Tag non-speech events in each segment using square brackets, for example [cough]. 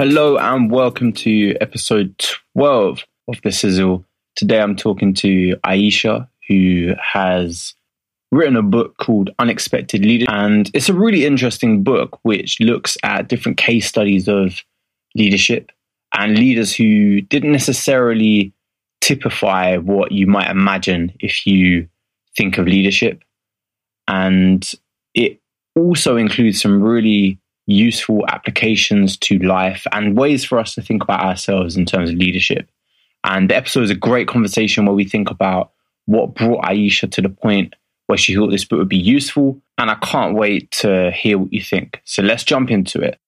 Hello and welcome to episode 12 of The Sizzle. Today I'm talking to Iesha, who has written a book called Unexpected Leader. And it's a really interesting book which looks at different case studies of leadership and leaders who didn't necessarily typify what you might imagine if you think of leadership. And it also includes some really useful applications to life and ways for us to think about ourselves in terms of leadership. And the episode is a great conversation where we think about what brought Iesha to the point where she thought this book would be useful. And I can't wait to hear what you think. So let's jump into it.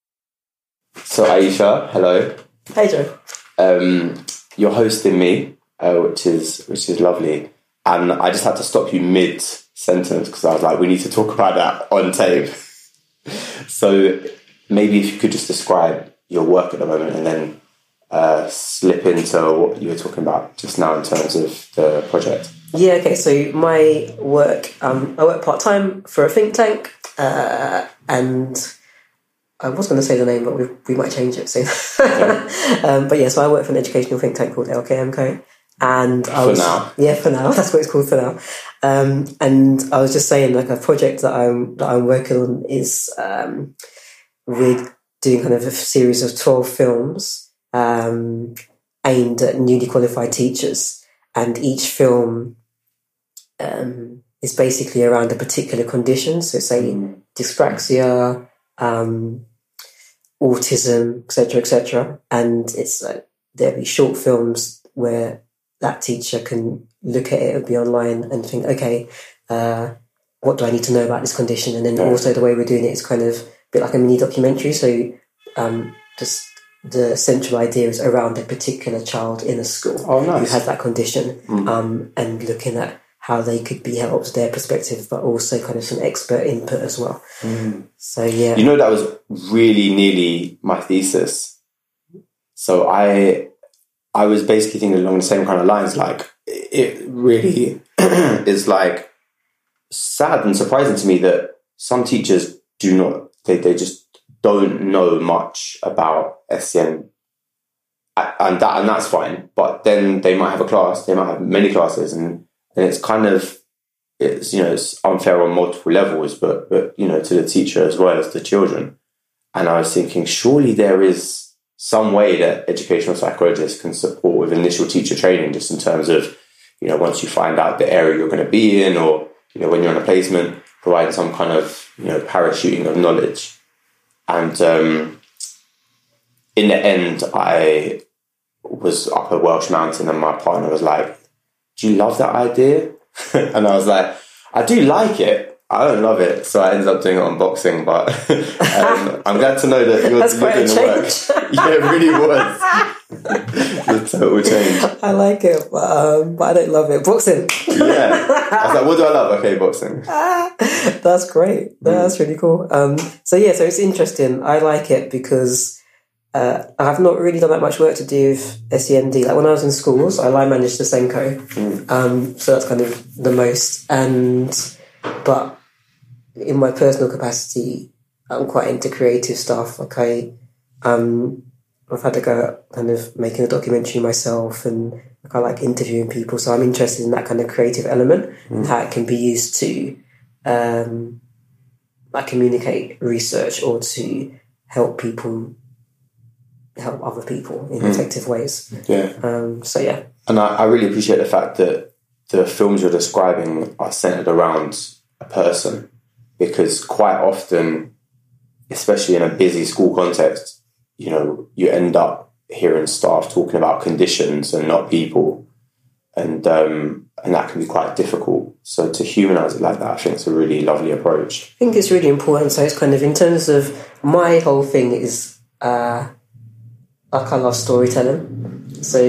So, Iesha, hello. Hey, Jo. Um, you're hosting me, uh, which is which is lovely. And I just had to stop you mid sentence because I was like, we need to talk about that on tape. [laughs] [laughs] so maybe if you could just describe your work at the moment and then uh, slip into what you were talking about just now in terms of the project. Yeah, okay, so my work, um, I work part time for a think tank, uh, and I was going to say the name, but we, we might change it soon. [laughs] um, but yeah, so I work for an educational think tank called LKMCO. And I For was, now. yeah, for now, [laughs] that's what it's called for now. Um, and I was just saying, like, a project that I'm that I'm working on is um, we're doing kind of a series of twelve films um, aimed at newly qualified teachers, and each film um, is basically around a particular condition. So, say dyspraxia, um, autism, etc., etc. And it's like there'll be short films where that teacher can look at it, it'll be online, and think, okay, uh, what do I need to know about this condition? And then Yeah. also the way we're doing it is kind of a bit like a mini documentary. So, um, just the central idea is around a particular child in a school Oh, who has that condition, um, and looking at how they could be helped, their perspective, but also kind of some expert input as well. So yeah, You know, that was really nearly my thesis. So I, I was basically thinking along the same kind of lines. Like it really [clears throat] is like sad and surprising to me that some teachers do not. They they just don't know much about SEN, and that and that's fine. But then they might have a class. They might have many classes, and and it's kind of it's you know it's unfair on multiple levels, but but you know to the teacher as well as the children. And I was thinking, surely there is some way that educational psychologists can support with initial teacher training, just in terms of you know once you find out the area you're going to be in, or you know when you're on a placement, provide some kind of you know parachuting of knowledge. And um, in the end, I was up a Welsh mountain, and my partner was like, "Do you love that idea?" [laughs] and I was like, "I do like it. I don't love it." So I ended up doing it on boxing, but [laughs] um, I'm glad to know that you're, That's you're quite a doing the work. [laughs] yeah, it really was [laughs] the total change. I like it, but, um, but I don't love it. Boxing, Yeah, I was like, "What do I love?" Okay, boxing. that's great. That's really cool. Um, so yeah, so it's interesting. I like it because uh, I've not really done that much work to do with SEND. Like when I was in schools, I line managed the SENCO, um, so that's kind of the most. And but in my personal capacity, I'm quite into creative stuff. Like I, um, I've had to go kind of making a documentary myself, and like I like interviewing people. So I'm interested in that kind of creative element and how it can be used to, um, like communicate research or to help people help other people in effective ways. Yeah. Um, so yeah, And I, I really appreciate the fact that the films you're describing are centered around a person because quite often, especially in a busy school context, you know, you end up hearing staff talking about conditions and not people. And um, and that can be quite difficult. So to humanize it like that, I think it's a really lovely approach. I think it's really important. So it's kind of in terms of my whole thing is uh, like I love storytelling. So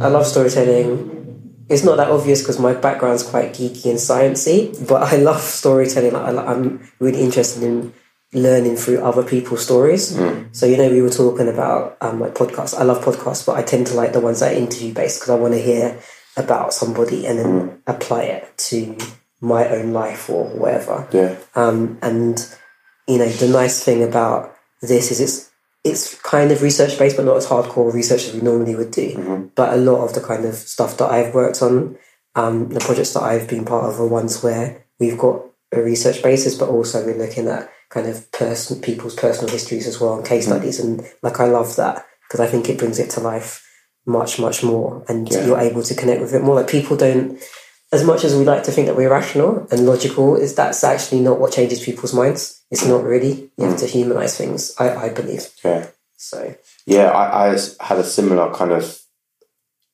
I love storytelling. It's not that obvious because my background's quite geeky and sciencey, but I love storytelling. I, I'm really interested in learning through other people's stories. So you know, we were talking about um, like podcasts. I love podcasts, but I tend to like the ones that are interview based because I want to hear about somebody and then apply it to my own life or whatever. Yeah. Um, and you know, the nice thing about this is it's it's kind of research based, but not as hardcore research as we normally would do. Mm-hmm. But a lot of the kind of stuff that I've worked on, um, the projects that I've been part of are ones where we've got a research basis, but also we're looking at kind of person people's personal histories as well and case Mm-hmm. studies. And like I love that because I think it brings it to life much much more, and Yeah. you're able to connect with it more. Like people don't. As much as we like to think that we're rational and logical, is that's actually not what changes people's minds. It's not really. You have hmm. to humanize things. I, I believe Yeah. so. Yeah, I, I had a similar kind of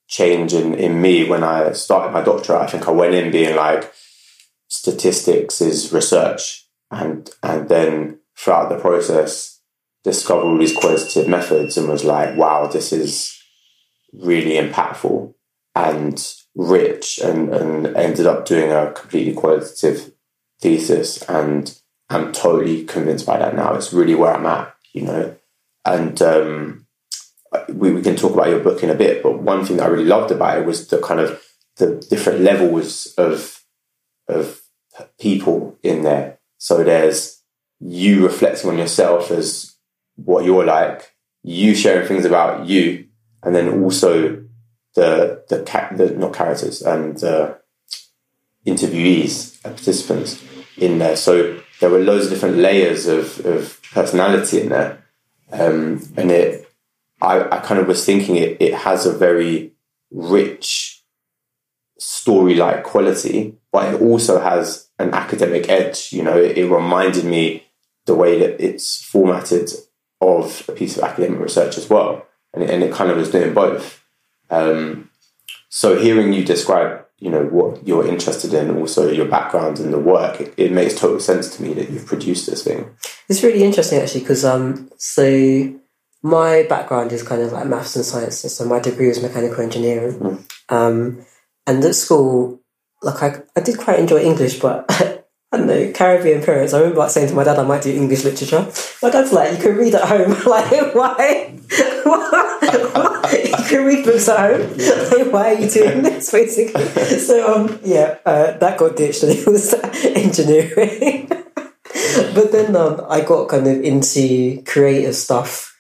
change in, in me when I started my doctorate. I think I went in being like, statistics is research, and and then throughout the process, discovered all these qualitative methods and was like, wow, this is really impactful and rich, and and ended up doing a completely qualitative thesis, and I'm totally convinced by that now. It's really where I'm at, you know and um, we, we can talk about your book in a bit. But one thing that I really loved about it was the kind of the different levels of of people in there. So there's you reflecting on yourself as what you're like, you sharing things about you, and then also the the, ca- the not characters and the interviewees and participants in there. So there were loads of different layers of, of personality in there. Um, and it I, I kind of was thinking it, it has a very rich story like quality but it also has an academic edge you know? It, it reminded me the way that it's formatted of a piece of academic research as well. And it, and it kind of was doing both um, so hearing you describe you know what you're interested in also your background and the work it, it makes total sense to me that you've produced this thing It's really interesting actually because um so my background is kind of like maths and sciences, so my degree was mechanical engineering. Um, and at school, like I, I did quite enjoy English, but [laughs] I don't know Caribbean parents. I remember like saying to my dad, I might do English literature. My dad's like, you can read at home. [laughs] like [laughs] why? You [laughs] can read books at home. Like, why are you doing this? Basically, [laughs] so um yeah, uh, that got ditched, and it was engineering. [laughs] but then um, I got kind of into creative stuff,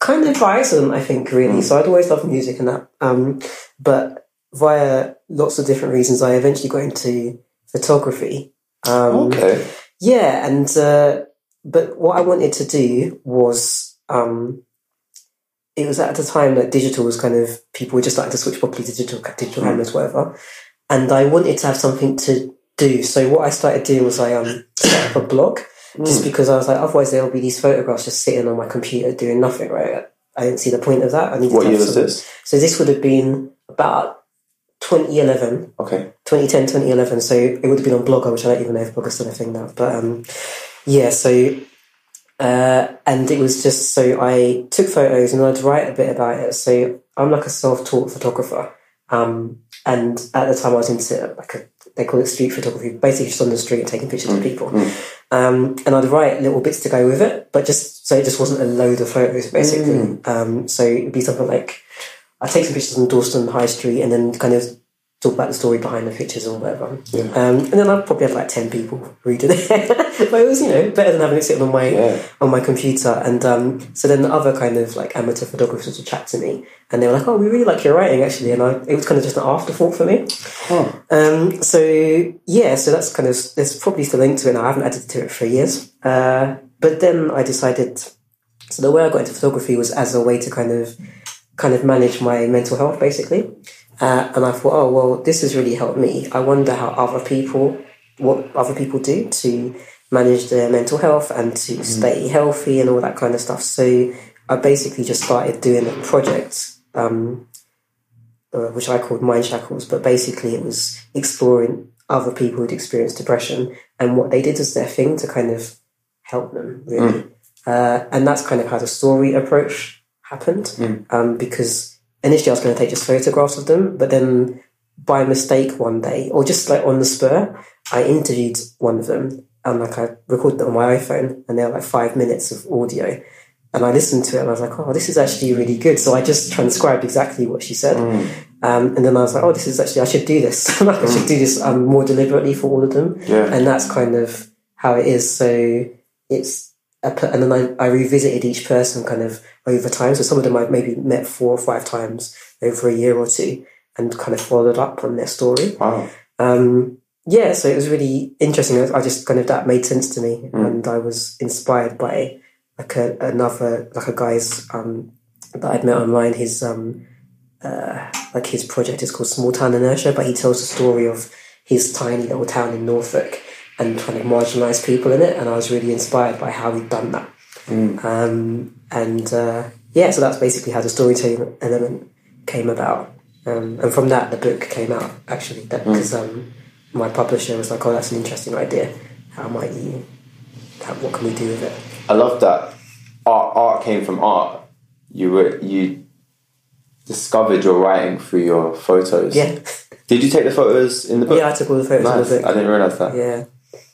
kind of by accident, I think, really. So I'd always loved music and that. Um, but via lots of different reasons, I eventually got into photography. Um, okay yeah, and uh, but what I wanted to do was um, it was at the time that digital was kind of people were just starting to switch properly to digital digital cameras, whatever. And I wanted to have something to do. So what I started doing was I um, set up a blog just because I was like, otherwise there'll be these photographs just sitting on my computer doing nothing, right? I didn't see the point of that. I needed what year was this So this would have been about 2011. okay 2010, 2011. So it would have been on Blogger, which I don't even know if Blogger's still a thing now. But um, yeah, so uh, and it was just so I took photos and I'd write a bit about it. So I'm like a self-taught photographer, um, and at the time I was into like a they call it street photography, basically just on the street and taking pictures of people. Um, and I'd write little bits to go with it, but just so it just wasn't a load of photos, basically. Um, so it'd be something like I take some pictures on Dalston High Street and then kind of talk about the story behind the pictures or whatever. Yeah. Um, and then I'd probably have like ten people reading it, [laughs] but it was you know better than having it sitting on my Yeah. on my computer. And um, so then the other kind of like amateur photographers would chat to me, and they were like, "Oh, we really like your writing, actually." And I, it was kind of just an afterthought for me. Um, so yeah, so that's kind of there's probably still a link to it. Now. I haven't added to it for years, uh, but then I decided. So the way I got into photography was as a way to kind of kind of manage my mental health, basically. Uh, and I thought, oh well, this has really helped me. I wonder how other people, what other people do to manage their mental health and to stay healthy and all that kind of stuff. So I basically just started doing a project. Um, uh, which I called Mind Shackles, but basically it was exploring other people who'd experienced depression and what they did as their thing to kind of help them, really. Uh, and that's kind of how the story approach happened. Um, because initially I was going to take just photographs of them, but then by mistake one day, or just like on the spur, I interviewed one of them and like I recorded it on my iPhone and they were like five minutes of audio. And I listened to it and I was like, oh, this is actually really good. So I just transcribed exactly what she said. Um, and then I was like, oh, this is actually, I should do this. [laughs] like, I should do this um, more deliberately for all of them. Yeah. And that's kind of how it is. So it's, and then I, I revisited each person kind of over time. So some of them I've maybe met four or five times over a year or two and kind of followed up on their story. Wow. Um, yeah, so it was really interesting. I I just kind of that made sense to me, and I was inspired by like a, another like a guy's um, that I'd met online. His um, uh, like his project is called Small Town Inertia, but he tells the story of his tiny little town in Norfolk and kind of marginalised people in it, and I was really inspired by how he'd done that. Um, and uh, yeah, so that's basically how the storytelling element came about. Um, and from that, the book came out actually, because um, my publisher was like, "Oh, that's an interesting idea. How might you? How, what can we do with it?" I love that art. Art came from art. You were you discovered your writing through your photos. Yeah, Did you take the photos in the book? yeah. I took all the photos Nice. of the I didn't realize that. Yeah,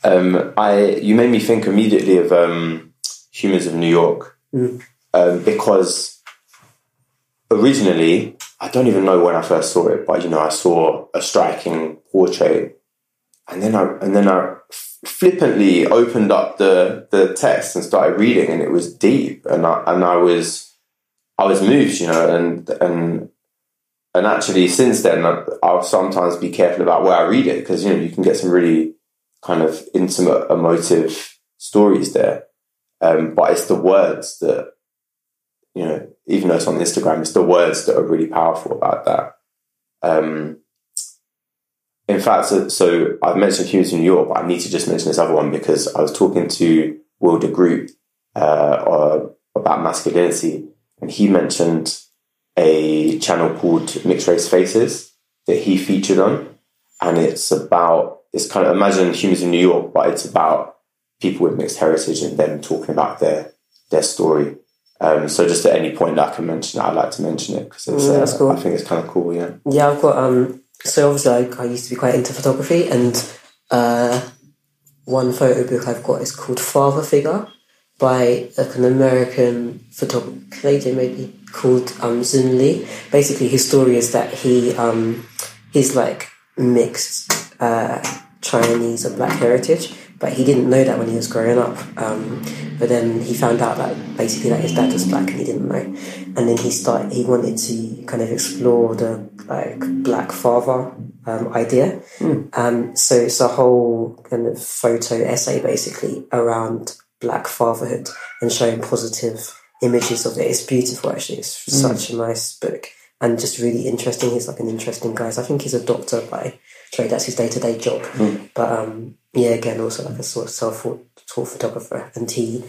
Um, I you made me think immediately of um, Humans of New York. Mm. um, because originally I don't even know when I first saw it, but you know I saw a striking portrait, and then I and then I flippantly opened up the the text and started reading, and it was deep, and I and I was I was moved, you know, and and and actually since then I- I'll sometimes be careful about where I read it because you know you can get some really kind of intimate, emotive stories there. Um, but it's the words that, you know, even though it's on Instagram, it's the words that are really powerful about that. Um, in fact, so, so I've mentioned Humans in New York, but I need to just mention this other one because I was talking to Will de Groot uh, about masculinity, and he mentioned a channel called Mixed Race Faces that he featured on, and it's about it's kind of imagine humans in New York, but it's about people with mixed heritage and them talking about their their story. Um, so just at any point that I can mention it, I'd like to mention it because it's Mm, uh, cool. I think it's kind of cool. Yeah, yeah. I've got um. So obviously, I, I used to be quite into photography, and uh, one photo book I've got is called Father Figure by like an American photographer, Canadian maybe, called um, Zun Lee. Basically, his story is that he um, he's like mixed uh, Chinese or black heritage, but he didn't know that when he was growing up. Um, but then he found out that basically that his dad was black and he didn't know. And then he started. He wanted to kind of explore the like black father um, idea. Um, so it's a whole kind of photo essay basically around black fatherhood and showing positive images of it. It's beautiful actually. It's such a nice book and just really interesting. He's like an interesting guy. So I think he's a doctor by trade. That's his day to day job. But um, yeah, again, also like a sort of self taught photographer, and he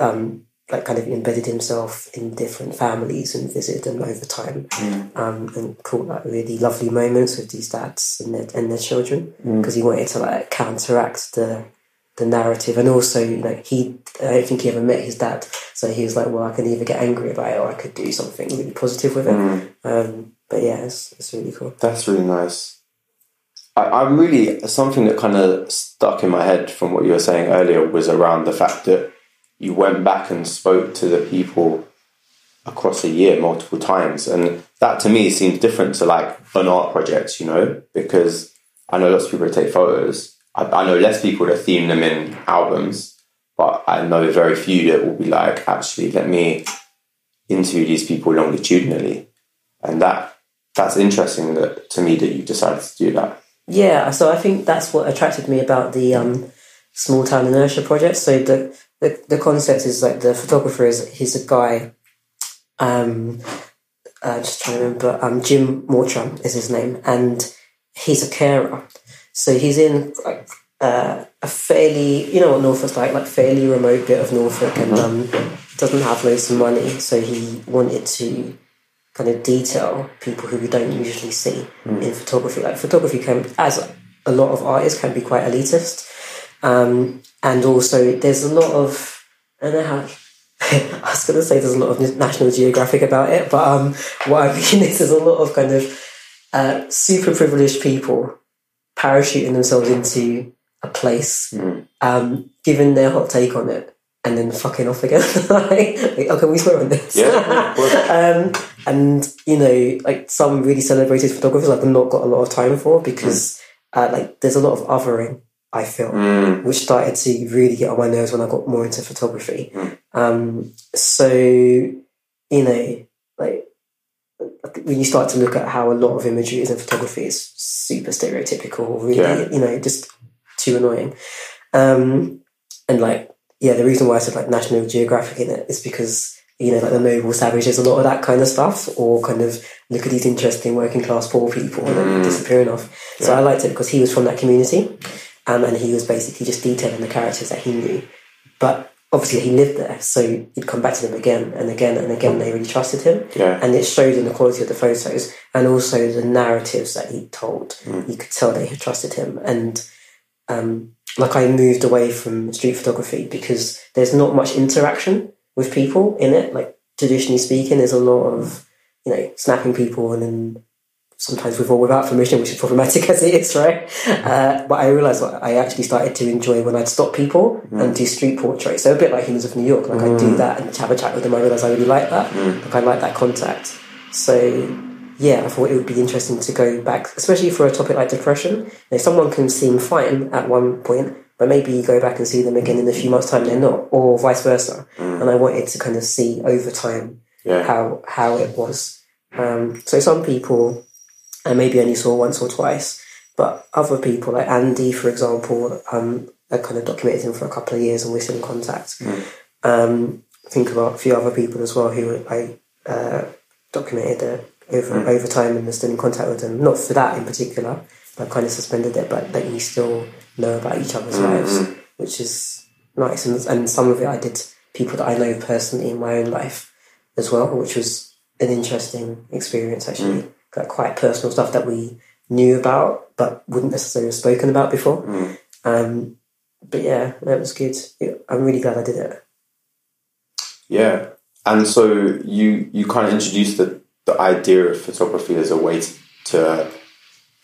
um, like kind of embedded himself in different families and visited them over time, um, and caught like really lovely moments with these dads and their and their children. Because he wanted to like counteract the the narrative. And also you know he I don't think he ever met his dad. So he was like well I can either get angry about it or I could do something really positive with it. Um, but yeah it's, it's really cool. That's really nice. I, I'm really something that kind of stuck in my head from what you were saying earlier was around the fact that you went back and spoke to the people across a year multiple times, and that to me seems different to like an art project, you know, because I know lots of people take photos. I, I know less people that theme them in albums, but I know very few that will be like, actually, let me interview these people longitudinally, and that that's interesting that to me that you decided to do that. Yeah, so I think that's what attracted me about the um, small town inertia project. So the, the the concept is like the photographer is he's a guy. Um, uh, just trying to remember. Um, Jim Mortram is his name, and he's a carer. So he's in like uh, a fairly, you know what Norfolk's like, like fairly remote bit of Norfolk, and um, doesn't have loads of money. So he wanted to kind of detail people who we don't usually see in photography. Like photography can, as a lot of artists, can be quite elitist, um, and also there's a lot of I don't know how. [laughs] I was going to say there's a lot of National Geographic about it, but um, what I [laughs] mean is there's a lot of kind of uh, super privileged people parachuting themselves into a place, um, giving their hot take on it, and then fucking off again. [laughs] like, oh, can we swear on this? Yeah, um, and you know, like some really celebrated photographers, I've not got a lot of time for because uh, like there's a lot of othering I feel, Mm. which started to really get on my nerves when I got more into photography. Mm. Um, so, you know, like when you start to look at how a lot of imagery is in photography is super stereotypical, really, Yeah. you know, just too annoying. Um, and like, yeah, the reason why I said like National Geographic in it is because you know, like the noble savages, a lot of that kind of stuff, or kind of look at these interesting working class poor people and then Mm. disappearing off. So I liked it because he was from that community, um, and he was basically just detailing the characters that he knew. But obviously, he lived there, so he'd come back to them again and again and again. They really trusted him, Yeah. and it showed in the quality of the photos and also the narratives that he told. Mm. You could tell they had trusted him, and um, like I moved away from street photography because there's not much interaction with people in it. Like traditionally speaking, there's a lot of you know snapping people and then sometimes with or without permission, which is problematic [laughs] as it is, right? Uh, but I realized what I actually started to enjoy when I'd stop people mm. and do street portraits. So a bit like Humans of New York, like I do mm. that and have a chat with them. I realized I really like that. Mm. Like I like that contact. So yeah, I thought it would be interesting to go back, especially for a topic like depression. You know, someone can seem fine at one point, but maybe you go back and see them again in a few months' time, they're not, or vice versa. And I wanted to kind of see over time Yeah. how how it was. Um, so some people I maybe only saw once or twice, but other people like Andy, for example, um, I kind of documented him for a couple of years, and we're still in contact. Um, think about a few other people as well who I uh, documented uh, over over time and are still in contact with them. Not for that in particular, but kind of suspended it, but that we still know about each other's lives, which is nice. And, and some of it I did people that I know personally in my own life as well, which was an interesting experience actually. Like quite personal stuff that we knew about but wouldn't necessarily have spoken about before. Um, but yeah, that was good. I'm really glad I did it. Yeah. And so you you kind of introduced the, the idea of photography as a way to, to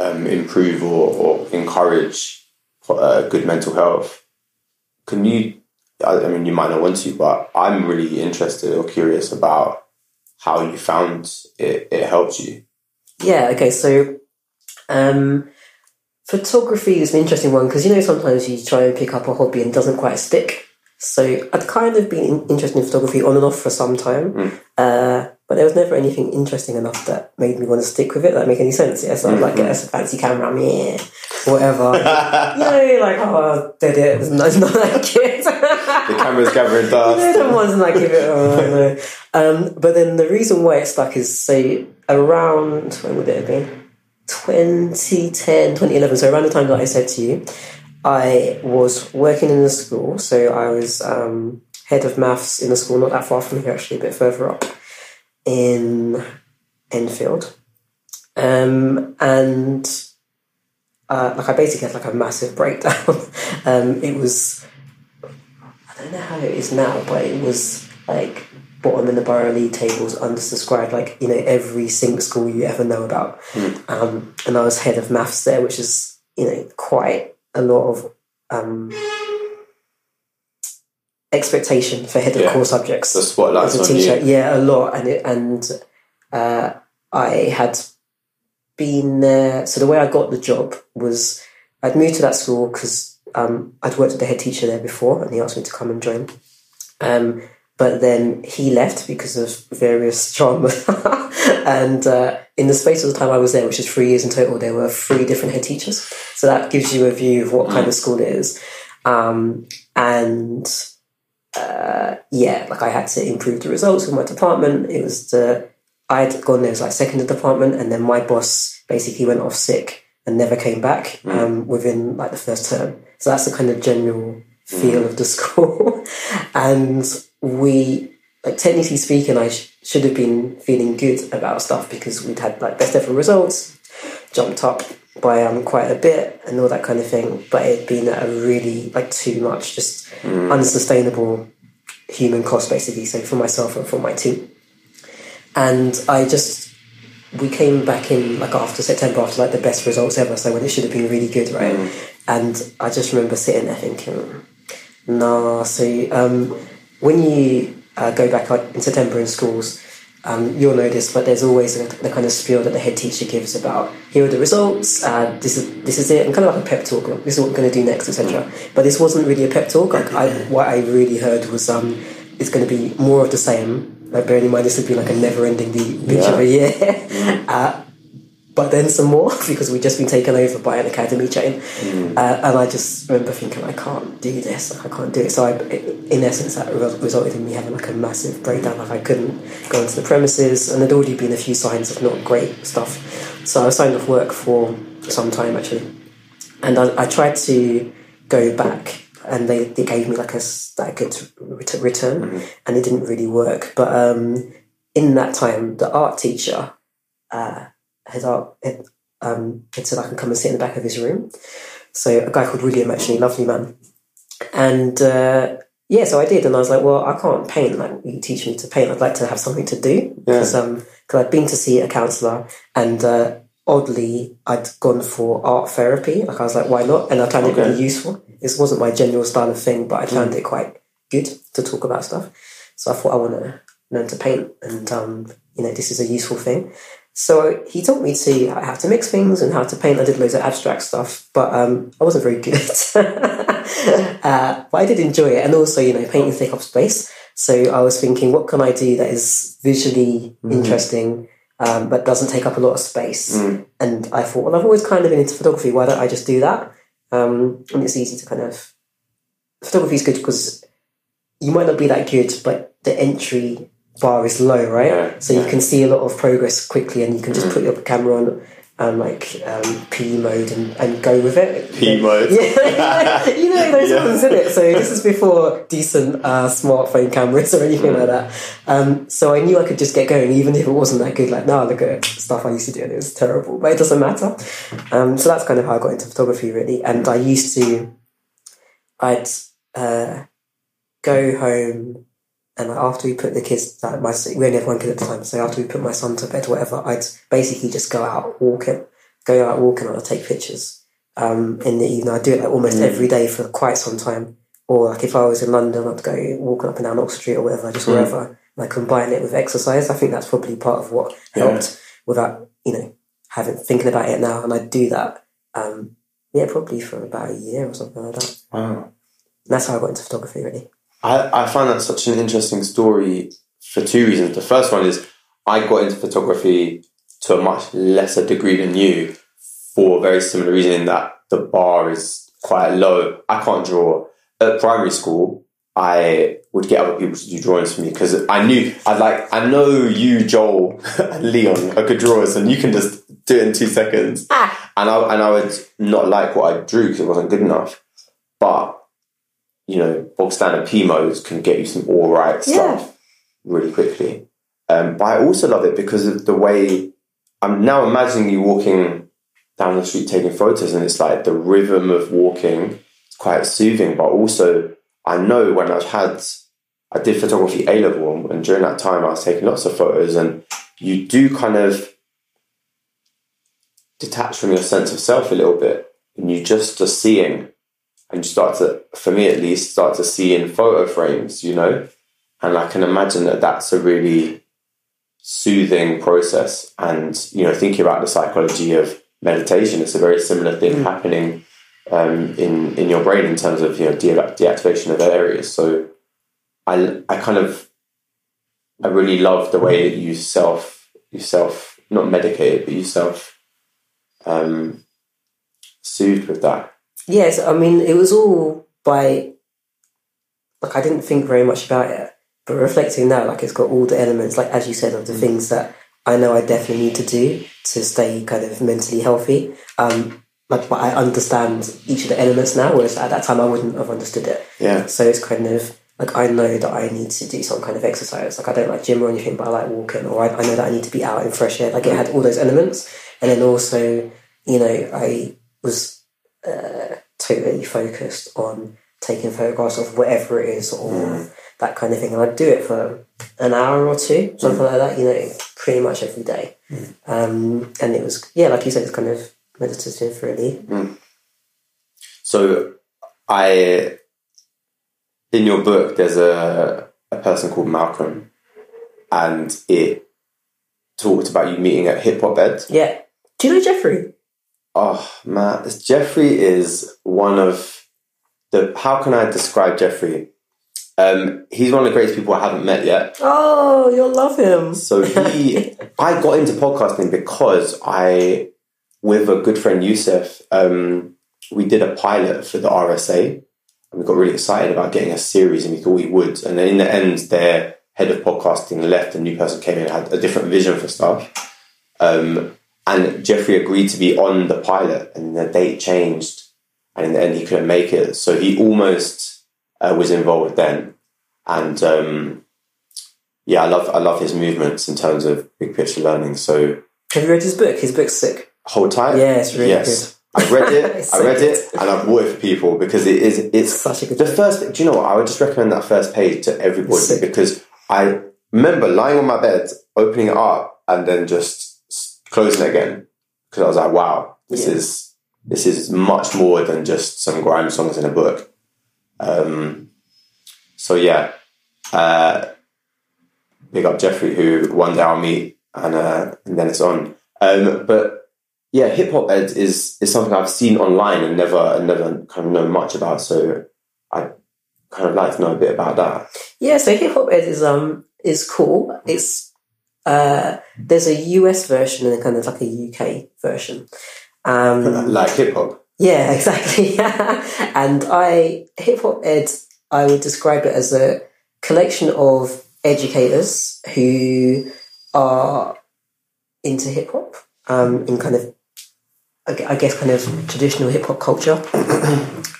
um, improve or, or encourage uh, good mental health. Can you? I, I mean, you might not want to, but I'm really interested or curious about how you found it, it helped you. Yeah, okay, so um, photography is an interesting one because you know sometimes you try and pick up a hobby and doesn't quite stick. So I'd kind of been interested in photography on and off for some time, uh, but there was never anything interesting enough that made me want to stick with it. That make any sense? Yeah, so I'd like get a fancy camera, I'm yeah, whatever. [laughs] no, like oh, did it? It's not, it's not like it. The camera's gathering No, dust. the ones like give it. Oh, no. um, but then the reason why it stuck is say around when would it have been? 2010, 2011. So around the time that I said to you, I was working in the school. So I was um, head of maths in the school not that far from here, actually, a bit further up in Enfield. Um, and uh, like I basically had like a massive breakdown. [laughs] um, it was I don't know how it is now, but it was like bottom in the borough league tables, undersubscribed, like you know every single school you ever know about. Um, and I was head of maths there, which is you know quite a lot of um, expectation for head of Yeah. core subjects The spotlight's as a teacher. Yeah, a lot, and it, and uh, I had been there. So the way I got the job was I'd moved to that school because um, I'd worked with the head teacher there before, and he asked me to come and join. Um, but then he left because of various [laughs] trauma. and uh, in the space of the time I was there, which is three years in total, there were three different head teachers. So that gives you a view of what kind of school it is. Um, and uh, yeah, like I had to improve the results of my department. It was the I'd gone there as like second in the department, and then my boss basically went off sick and never came back um, within like the first term. So that's the kind of general feel of the [laughs] school. And we, like technically speaking, I sh- should have been feeling good about stuff because we'd had like best ever results, jumped up by um, quite a bit and all that kind of thing. But it'd been a really like too much, just unsustainable human cost basically. So for myself and for my team. And I just we came back in like after September after like the best results ever, so when it should have been really good, right? And I just remember sitting there thinking, nah. So um, when you uh, go back in September in schools, um, you'll notice, but there's always the, the kind of spiel that the head teacher gives about here are the results, uh, this is this is it, and kind of like a pep talk. Like, this is what we're going to do next, etc. But this wasn't really a pep talk. Like I, what I really heard was um, it's going to be more of the same. Like bearing in mind this would be like a never-ending beach Yeah. of [laughs] a year. uh, but then some more [laughs] because we'd just been taken over by an academy chain. Uh, and I just remember thinking, I can't do this, I can't do it. So, I, in essence, that re- resulted in me having like a massive breakdown. Like, I couldn't go into the premises, and there'd already been a few signs of not great stuff. So, I was signed off work for some time actually. And I, I tried to go back. And they, they gave me like a like a t- ret- return, and it didn't really work. But um, in that time, the art teacher uh, had, art, um, had said I can come and sit in the back of his room. So a guy called William, actually, lovely man. And uh, yeah, so I did, and I was like, well, I can't paint. Like, you teach me to paint. I'd like to have something to do because um, cause I'd been to see a counsellor, and uh, oddly, I'd gone for art therapy. Like, I was like, why not? And I found it really useful. This wasn't my general style of thing, but I found it quite good to talk about stuff. So I thought I want to learn to paint, and um, you know, this is a useful thing. So he taught me to how to mix things and how to paint. I did loads of abstract stuff, but um, I wasn't very good. [laughs] uh, but I did enjoy it, and also, you know, painting take up space. So I was thinking, what can I do that is visually interesting, um, but doesn't take up a lot of space? And I thought, well, I've always kind of been into photography. Why don't I just do that? Um, and it's easy to kind of photography is good because you might not be that good, but the entry bar is low, right? Yeah, so you can see a lot of progress quickly, and you can just put your camera on and like um, P mode and, and go with it. P mode. Yeah, [laughs] you know those Yeah. ones, isn't it? So this is before decent uh, smartphone cameras or anything like that. Um, so I knew I could just get going, even if it wasn't that good. Like, now look at stuff I used to do, and it was terrible, but it doesn't matter. Um, so that's kind of how I got into photography, really. And I used to, I'd uh, go home and after we put the kids, like my we only had one kid at the time, so after we put my son to bed, or whatever, I'd basically just go out walking, go out walking, and I'd take pictures. Um, in the evening, I'd do it like almost every day for quite some time. Or like if I was in London, I'd go walking up and down Oxford Street or whatever, just wherever. And I combine it with exercise. I think that's probably part of what helped without you know having thinking about it now. And I do that. Um, yeah, probably for about a year or something like that. Wow. And that's how I got into photography, really. I, I find that such an interesting story for two reasons. The first one is I got into photography to a much lesser degree than you for a very similar reason in that the bar is quite low. I can't draw. At primary school, I would get other people to do drawings for me because I knew I'd like I know you, Joel, [laughs] and Leon are good drawers, and you can just do it in two seconds. Ah. And I and I would not like what I drew because it wasn't good enough. But you know, bog standard P modes can get you some all right Yeah. stuff really quickly. Um, but I also love it because of the way I'm now imagining you walking down the street taking photos, and it's like the rhythm of walking. It's quite soothing, but also I know when I've had I did photography A level, and during that time I was taking lots of photos, and you do kind of detach from your sense of self a little bit, and you just are seeing, and you start to, for me at least, start to see in photo frames, you know, and I can imagine that that's a really soothing process, and you know, thinking about the psychology of meditation, it's a very similar thing happening um, in in your brain in terms of you know de- deactivation of areas. So I I kind of I really love the way that you self you self not medicate it, but you self um, soothed with that. Yes, I mean it was all by like I didn't think very much about it, but reflecting now, like it's got all the elements, like as you said, of the things that I know I definitely need to do to stay kind of mentally healthy. Um, like, but I understand each of the elements now, whereas at that time I wouldn't have understood it. Yeah, So it's kind of like I know that I need to do some kind of exercise. Like I don't like gym or anything, but I like walking, or I, I know that I need to be out in fresh air. Like it had all those elements, and then also, you know, I was uh, totally focused on taking photographs of whatever it is, or that kind of thing. And I'd do it for an hour or two, something like that. You know, pretty much every day. Um, and it was yeah, like you said, it's kind of meditative, really. So I in your book there's a a person called Malcolm and it talked about you meeting at Hip Hop Ed. Yeah. Do you know Jeffrey? Oh man, Jeffrey is one of the. How can I describe Jeffrey? Um, he's one of the greatest people I haven't met yet. Oh, you'll love him. So he, [laughs] I got into podcasting because I, with a good friend Yusuf, um, we did a pilot for the RSA, and we got really excited about getting a series, and we thought we would. And then in the end, their head of podcasting left, a new person came in, and had a different vision for stuff. Um, and Jeffrey agreed to be on the pilot, and the date changed, and in the end, he couldn't make it. So he almost uh, was involved then, and um, yeah, I love I love his movements in terms of big picture learning. So Have you read his book? His book's sick. hold tight. Yeah, it's really yes, I've read it. I read it, [laughs] and I bought it for people because it is it's Such a good the book. first. Do you know what? I would just recommend that first page to everybody because I remember lying on my bed, opening it up, and then just closing again because I was like, "Wow, this Yeah. is this is much more than just some grime songs in a book." Um, so yeah, uh, big up Jeffrey, who one day I'll meet, and uh, and then it's on. Um, but yeah, hip hop ed is is something I've seen online and never never kind of know much about. So I kind of like to know a bit about that. Yeah, so hip hop ed is um is cool. It's uh there's a US version and a kind of like a UK version. Um [laughs] like hip hop. Yeah, [laughs] exactly. [laughs] and I hip hop ed, I would describe it as a collection of educators who are into hip hop, um, in kind of, I I guess, kind of traditional hip hop culture, [clears throat]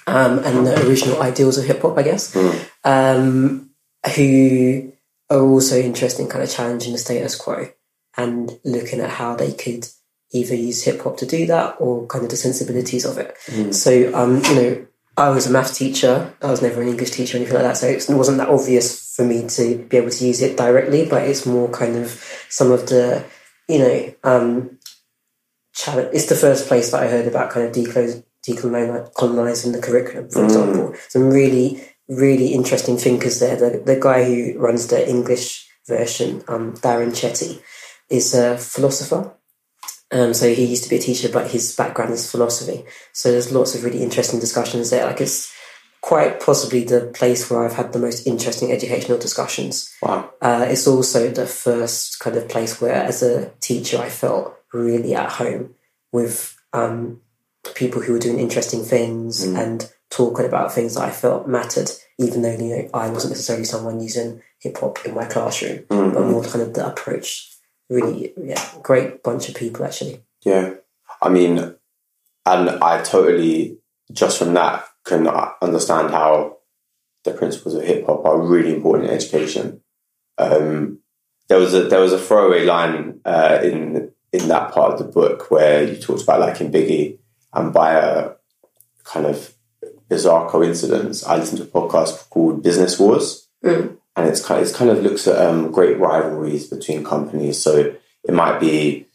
um, and the original ideals of hip hop, I guess, um, who are also interested in kind of challenging the status quo and looking at how they could either use hip hop to do that or kind of the sensibilities of it. So, um, you know, I was a math teacher. I was never an English teacher or anything like that. So it wasn't that obvious for me to be able to use it directly, but it's more kind of some of the, you know, um, challenge. It's the first place that I heard about kind of decolonizing the curriculum, for example. Some really, really interesting thinkers there. The, the guy who runs the English version, um, Darren Chetty, is a philosopher. Um, so he used to be a teacher, but his background is philosophy. So there's lots of really interesting discussions there. Like it's quite possibly the place where I've had the most interesting educational discussions. Wow. Uh, it's also the first kind of place where, as a teacher, I felt really at home with um, people who were doing interesting things and talking about things that I felt mattered, even though you know I wasn't necessarily someone using hip hop in my classroom, but more kind of the approach. Really, yeah, great bunch of people actually. Yeah. I mean, and I totally, just from that, can understand how the principles of hip hop are really important in education. Um, there was a there was a throwaway line uh, in in that part of the book where you talked about like in Biggie, and by a kind of bizarre coincidence, I listened to a podcast called Business Wars, Mm. and it's kind it's kind of looks at um, great rivalries between companies. So it might be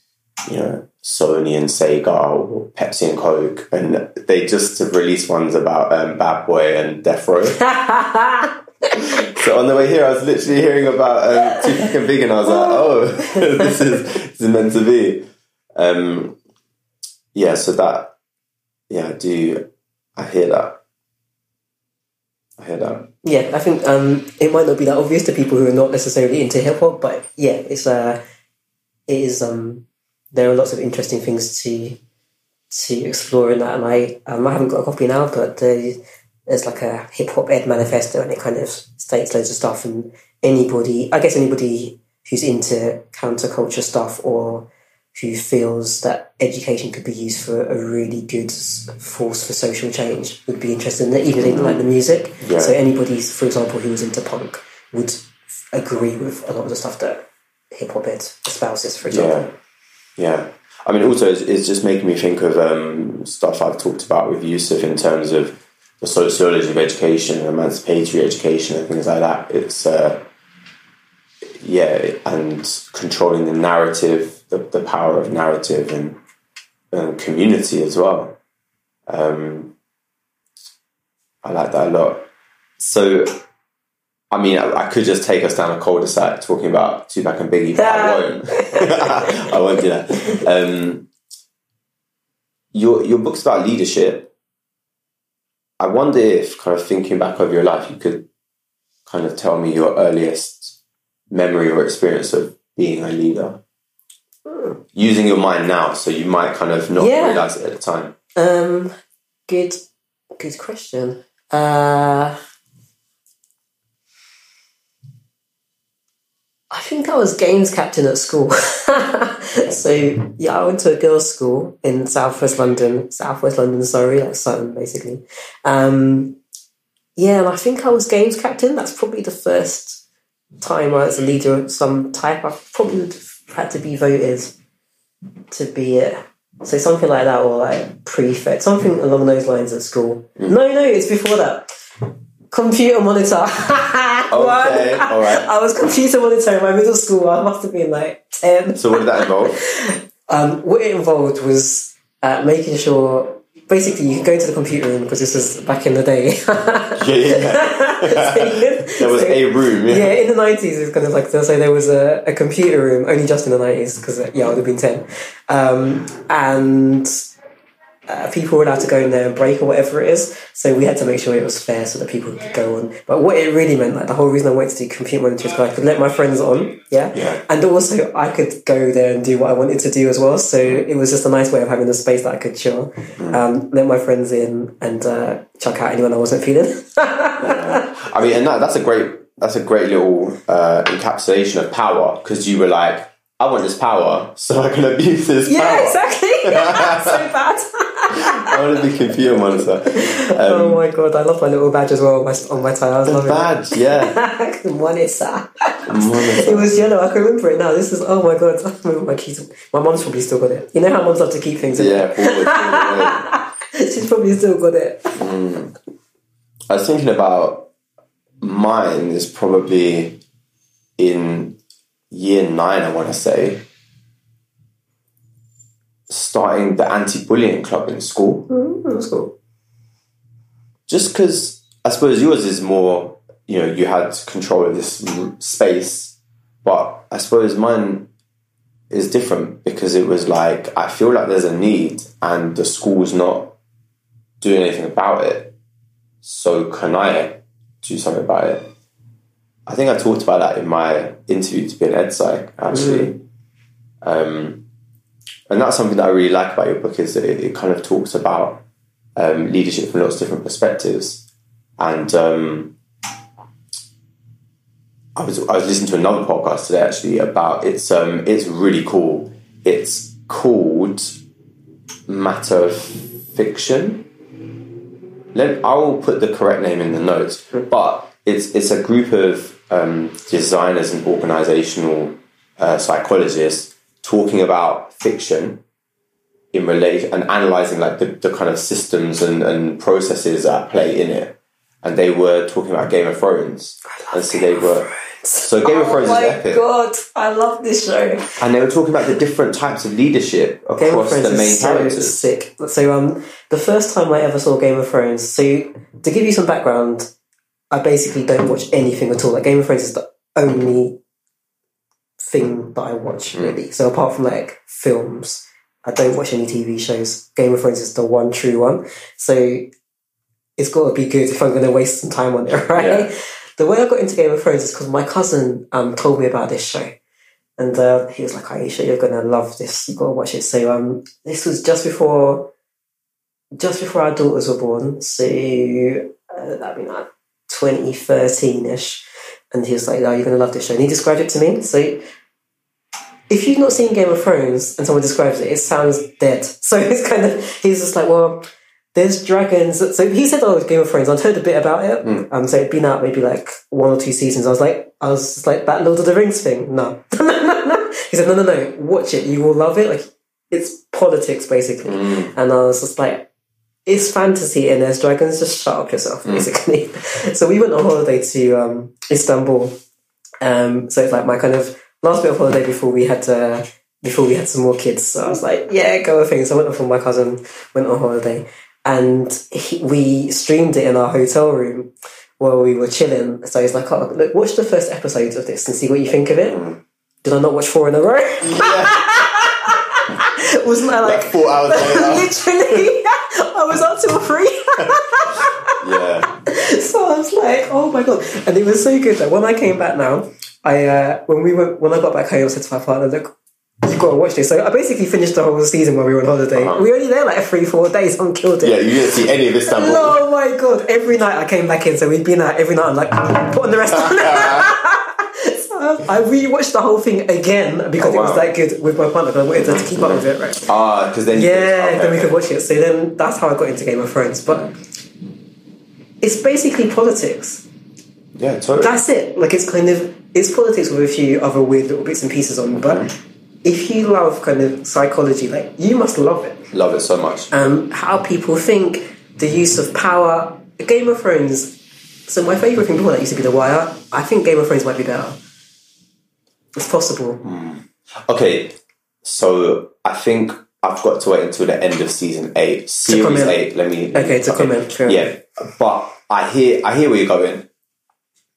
you know Sony and Sega or Pepsi and Coke, and they just have released ones about um, Bad Boy and Death Row. [laughs] [laughs] so on the way here, I was literally hearing about um, Tupac and Big, and I was like, oh, [laughs] this is this is meant to be. Um, yeah, so that yeah, I do I hear that? Yeah, I think um, it might not be that obvious to people who are not necessarily into hip hop, but yeah, it's uh, it is. Um, there are lots of interesting things to to explore in that, and I um, I haven't got a copy now, but there, there's like a hip hop ed manifesto, and it kind of states loads of stuff. And anybody, I guess, anybody who's into counterculture stuff or who feels that education could be used for a really good force for social change would be interested in it, even if they didn't like the music. Yeah. So anybody, for example, who was into punk would agree with a lot of the stuff that hip hop ed espouses, for example. Yeah, yeah. I mean, also, it's, it's just making me think of um, stuff I've talked about with Yusuf in terms of the sociology of education, and emancipatory education, and things like that. It's uh, yeah, and controlling the narrative, the, the power of narrative, and, and community as well. Um, I like that a lot. So, I mean, I, I could just take us down a cul-de-sac talking about Tupac and Biggie, but I won't. [laughs] I won't do that. Um, your your book's about leadership. I wonder if, kind of thinking back over your life, you could kind of tell me your earliest memory or experience of being a leader. Using your mind now, so you might kind of not Yeah. realize it at the time. Um, good, good question. Uh, I think I was games captain at school. [laughs] so yeah, I went to a girls' school in Southwest London, Southwest London, sorry, like Sutton, basically. Um, yeah, and I think I was games captain. That's probably the first time I was a leader of some type. I probably would have had to be voted to be it. So something like that, or like prefect, something along those lines at school. No, no, it's before that. Computer monitor. [laughs] Okay, all right. I was computer monitor in my middle school. I must have been like ten. So what did that involve? [laughs] Um, what it involved was uh, making sure. Basically, you could go to the computer room because this was back in the day. yeah, yeah. [laughs] So you [laughs] There was so- a room. Yeah. yeah, in the nineties, it's kind of like so. There was a, a computer room only just in the nineties because yeah, I would have been ten, um, and uh, people were allowed to go in there and break or whatever it is. So we had to make sure it was fair so that people could go on. But what it really meant, like the whole reason I wanted to do computer monitor is 'cause I could let my friends on, yeah, Yeah. and also I could go there and do what I wanted to do as well. So it was just a nice way of having a space that I could chill, um, let my friends in, and uh, chuck out anyone I wasn't feeling. [laughs] I mean, and that, that's a great that's a great little uh, encapsulation of power because you were like, I want this power, [laughs] so I can abuse this yeah, power. exactly. [laughs] so bad. I want to be computer monitor. oh um, my god, I love my little badge as well on my, on my tie. I was loving Badge, yeah. [laughs] it. Monitor. It was yellow. I can remember it now. This is oh my god. [laughs] I remember my keys. My mum's probably still got it. You know how mums love to keep things. In [laughs] Yeah, She's probably still got it. Hmm. I was thinking about mine is probably in year nine, I want to say, starting the anti bullying club in school. Mm, that's cool. just because I suppose yours is more, you know, you had control of this space, but I suppose mine is different because it was like I feel like there's a need and the school's not doing anything about it. So can I do something about it? I think I talked about that in my interview to be an ed psych actually. Um, and that's something that I really like about your book is that it, it kind of talks about um, leadership from lots of different perspectives. And um, I was I was listening to another podcast today actually about it's um it's really cool. It's called Matter Fiction. Let I'll put the correct name in the notes, [laughs] but it's it's a group of um, designers and organizational uh, psychologists talking about fiction in relation and analyzing like the, the kind of systems and, and processes at play in it. And they were talking about Game of Thrones. and so they were so Game of oh Thrones my is epic. god, I love this show. And they were talking about the different types of leadership Game of across Thrones the main is so characters. sick. So um, the first time I ever saw Game of Thrones. So to give you some background, I basically don't watch anything at all. Like Game of Thrones is the only thing that I watch Mm. really. So apart from like films, I don't watch any TV shows. Game of Thrones is the one true one. So it's got to be good if I'm going to waste some time on it, [laughs] right? Yeah. The way I got into Game of Thrones is because my cousin um, told me about this show. And uh, he was like, Iesha, you're gonna love this. You've gotta watch it. So um, this was just before, just before our daughters were born. So uh, I mean, like 2013 ish. And he was like, "Oh, you're gonna love this show." And he described it to me. So if you've not seen Game of Thrones and someone describes it, it sounds dead. [laughs] So it's kind of he's just like, well. There's dragons. So he said, "Oh, Game of Thrones." I'd heard a bit about it. Mm. Um, so it'd been out maybe like one or two seasons. I was like, I was just like that Lord of the Rings thing. No, [laughs] he said, "No, no, no. Watch it. You will love it. Like it's politics, basically." Mm. And I was just like, "It's fantasy and there's dragons. Just shut up yourself, basically." [laughs] so we went on holiday to um, Istanbul. Um, so it's like my kind of last bit of holiday before we had to, before we had some more kids. So I was like, "Yeah, go with things." So I went off with my cousin, went on holiday, and he, we streamed it in our hotel room while we were chilling. So he's like, "Oh, look, watch the first episodes of this and see what you think of it." Did I not watch four in a row? [laughs] Wasn't I like, Like four hours [laughs] literally? I was up till three. [laughs] yeah. so I was like, "Oh my god!" And it was so good that when I came back now, I uh, when we went when I got back home, I said to my partner, "Look." You've got to watch this. So I basically finished the whole season while we were on holiday. Uh-huh. We were only there like three, four days on Killed It. Yeah, you didn't see any of Istanbul. [laughs] Oh my god! Every night I came back in, so we'd been out every night. I'm like, put on the rest on. [laughs] so I rewatched the whole thing again because Oh, it was that good with my partner. Because I wanted to keep up with it, right? Ah, because then Yeah, okay, then we could watch it. So then that's how I got into Game of Thrones. But it's basically politics. Yeah, totally. That's it. Like it's kind of it's politics with a few other weird little bits and pieces on. But if you love kind of psychology, like you must love it Love it so much. um, how people think, the use of power. Game of Thrones. So my favourite thing before that used to be The Wire. I think Game of Thrones might be better. It's possible. Okay, so I think I've got to wait until the end of season eight, series comment. eight. Let me. Okay, to comment. Fair enough. Yeah, but I hear I hear where you're going.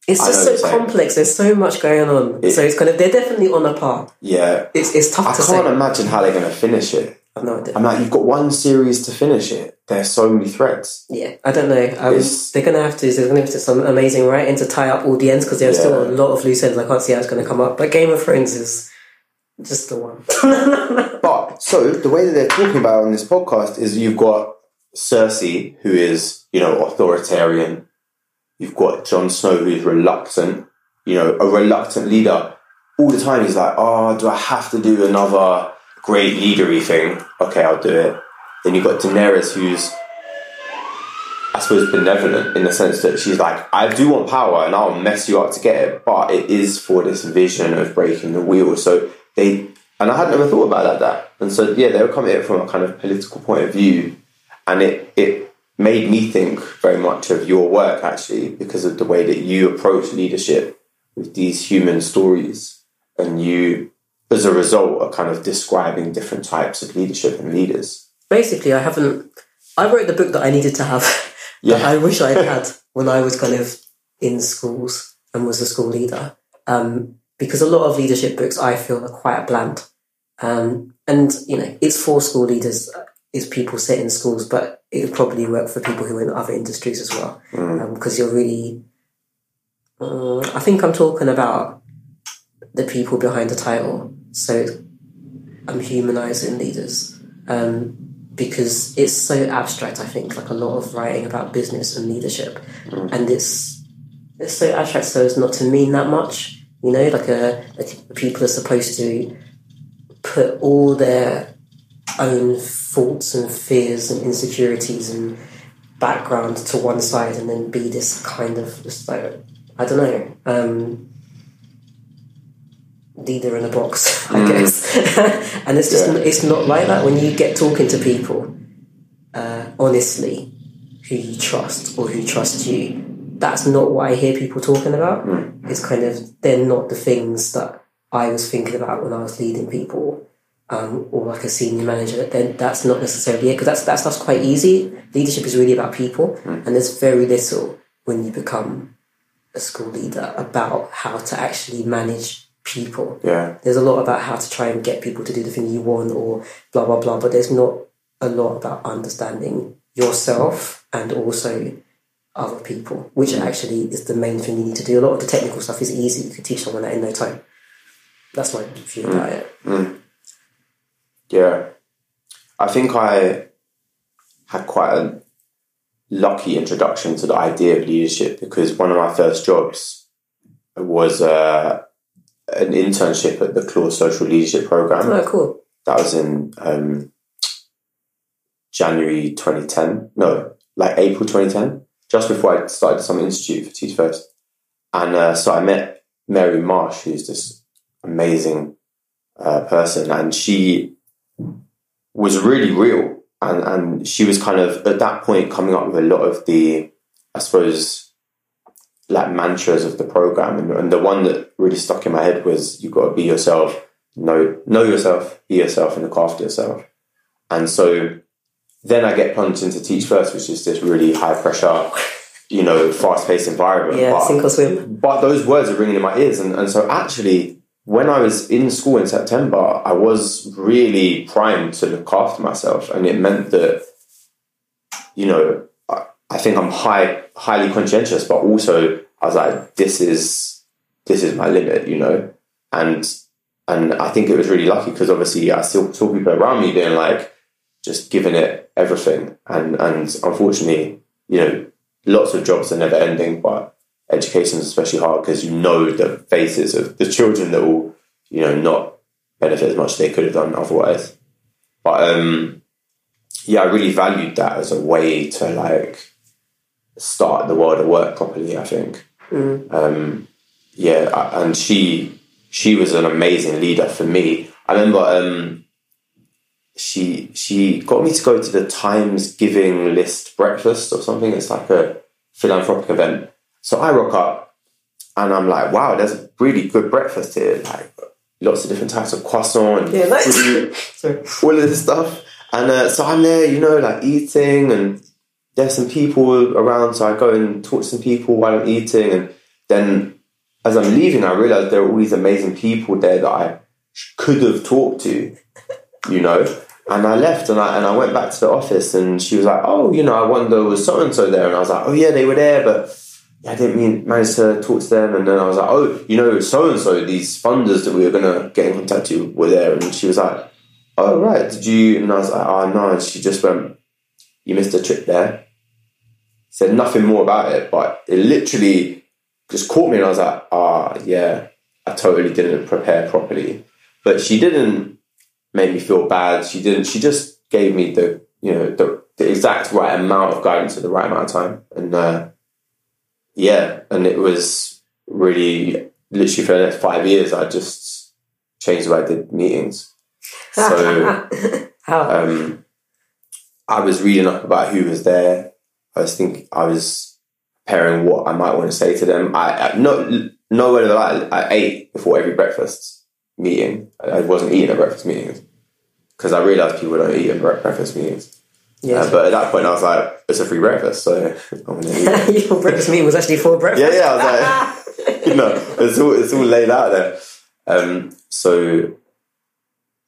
It's just so what you're saying. complex. There's so much going on. It- so it's kind of they're definitely on a par. Yeah, It's it's tough I to can't say. imagine how they're going to finish it. I've no idea. I'm like, you've got one series to finish it. There's so many threads. Yeah, I don't know. Um, they're gonna have to. There's gonna have to do some amazing writing to tie up all the ends because there's still a lot of loose ends. I can't see how it's gonna come up. But Game of Thrones is just the one. [laughs] But so the way that they're talking about on this podcast is you've got Cersei, who is you know authoritarian. You've got Jon Snow, who's reluctant. You know, a reluctant leader. All the time, he's like, "Oh, do I have to do another great leadery thing? Okay, I'll do it." Then you've got Daenerys, who's I suppose benevolent in the sense that she's like, I do want power and I'll mess you up to get it, but it is for this vision of breaking the wheel. So they, and I had never thought about that. And so, yeah, they were coming at it from a kind of political point of view. And it, it made me think very much of your work actually, because of the way that you approach leadership with these human stories. And you, as a result, are kind of describing different types of leadership and leaders. Basically, I haven't. I wrote the book that I needed to have. [laughs] that Yeah. I wish I had when I was kind of in schools and was a school leader. Um, because a lot of leadership books I feel are quite bland. Um, and, you know, it's for school leaders, uh, it's people set in schools, but it would probably work for people who are in other industries as well. Because you're really. Uh, I think I'm talking about the people behind the title. So I'm humanizing leaders. Um, because it's so abstract. I think like a lot of writing about business and leadership, and it's it's so abstract so as not to mean that much. You know, like a, a people are supposed to put all their own thoughts and fears and insecurities and background to one side, and then be this kind of just like I don't know. Um, leader in a box, I guess. [laughs] and it's just Yeah. it's not like that when you get talking to people uh, honestly who you trust or who trust you. That's not what I hear people talking about. It's kind of they're not the things that I was thinking about when I was leading people. Um, or like a senior manager, then that's not necessarily it because that's that stuff's quite easy. Leadership is really about people, hmm. and there's very little when you become a school leader about how to actually manage people. Yeah. There's a lot about how to try and get people to do the thing you want or blah blah blah, but there's not a lot about understanding yourself and also other people, which hmm. actually is the main thing you need to do. A lot of the technical stuff is easy. You can teach someone that in no time. That's my view hmm. about it. Yeah. I think I had quite a lucky introduction to the idea of leadership because one of my first jobs was uh, an internship at the Clore Social Leadership Program. Oh, cool. That was in um, January 2010. No, like April 2010, just before I started some institute for Teach First. And uh, so I met Mary Marsh, who's this amazing uh, person, and she was really real. And, and she was kind of at that point coming up with a lot of the, I suppose, like mantras of the program. And, and the one that really stuck in my head was you've got to be yourself, know, know yourself, be yourself, and look after yourself. And so then I get plunged into Teach First, which is this really high pressure, you know, fast paced environment. Yeah, but, sink or swim. but those words are ringing in my ears. And, and so actually, when I was in school in September, I was really primed to look after myself. And it meant that, you know, I, I think I'm high, highly conscientious, but also I was like, this is, this is my limit, you know? And, and I think it was really lucky because obviously I still saw people around me being like, just giving it everything. And, and unfortunately, you know, lots of jobs are never ending, but education is especially hard because you know the faces of the children that will, you know, not benefit as much as they could have done otherwise. But um, yeah, I really valued that as a way to like start the world of work properly. I think. Mm. Um, yeah, I- and she she was an amazing leader for me. I remember um, she she got me to go to the Times Giving List breakfast or something. It's like a philanthropic event. So I rock up and I'm like, wow, there's a really good breakfast here. Like lots of different types of croissant and Yeah, nice. [laughs] all of this stuff. And uh, so I'm there, you know, like eating, and there's some people around. So I go and talk to some people while I'm eating, and then as I'm leaving, I realize there are all these amazing people there that I could have talked to, you know. And I left, and I and I went back to the office, and she was like, "Oh, you know, I wonder was so and so there?" And I was like, "Oh yeah, they were there, but." I didn't mean manage to talk to them, and then I was like, "Oh, you know, so and so, these funders that we were gonna get in contact with were there," and she was like, oh right, did you? And I was like, oh no. And she just went, you missed a trip there. Said nothing more about it, but it literally just caught me, and I was like, ah, yeah, I totally didn't prepare properly. But she didn't make me feel bad. She didn't. She just gave me the, you know, the, the exact right amount of guidance at the right amount of time, and uh, yeah, and it was really literally for the next five years. I just changed the way I did meetings. [laughs] So How? um, I was reading up about who was there. I was thinking, I was preparing what I might want to say to them. I, I no, no word of a lie. I ate before every breakfast meeting. I I wasn't eating at breakfast meetings because I realised people don't eat at breakfast meetings. Yeah. Uh, but at that point, I was like, it's a free breakfast, so [laughs] I'm gonna eat. [laughs] Your breakfast meeting was actually for breakfast. yeah, yeah. I was like, [laughs] you know, it's all it's all laid out there. Um, so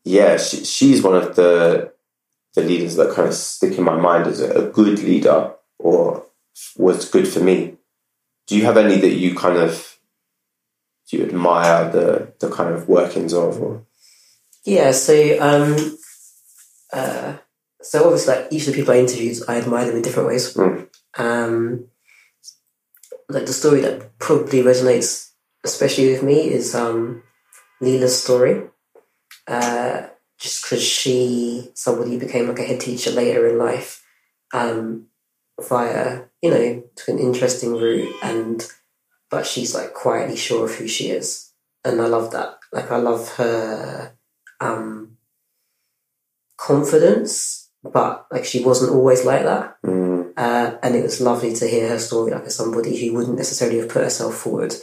yeah, she, she's one of the the leaders that kind of stick in my mind as a, a good leader or was good for me. Do you have any that you kind of do you admire the the kind of workings of? Or Yeah, so um, uh, so obviously, like each of the people I interviewed, I admire them in different ways. Mm. Um, like the story that probably resonates especially with me is um, Leela's story. Uh, just because she, somebody who became like a head teacher later in life, um, via you know to an interesting route, and but she's like quietly sure of who she is, and I love that. Like I love her um, confidence, but like she wasn't always like that. Mm, Uh, and it was lovely to hear her story, like as somebody who wouldn't necessarily have put herself forward.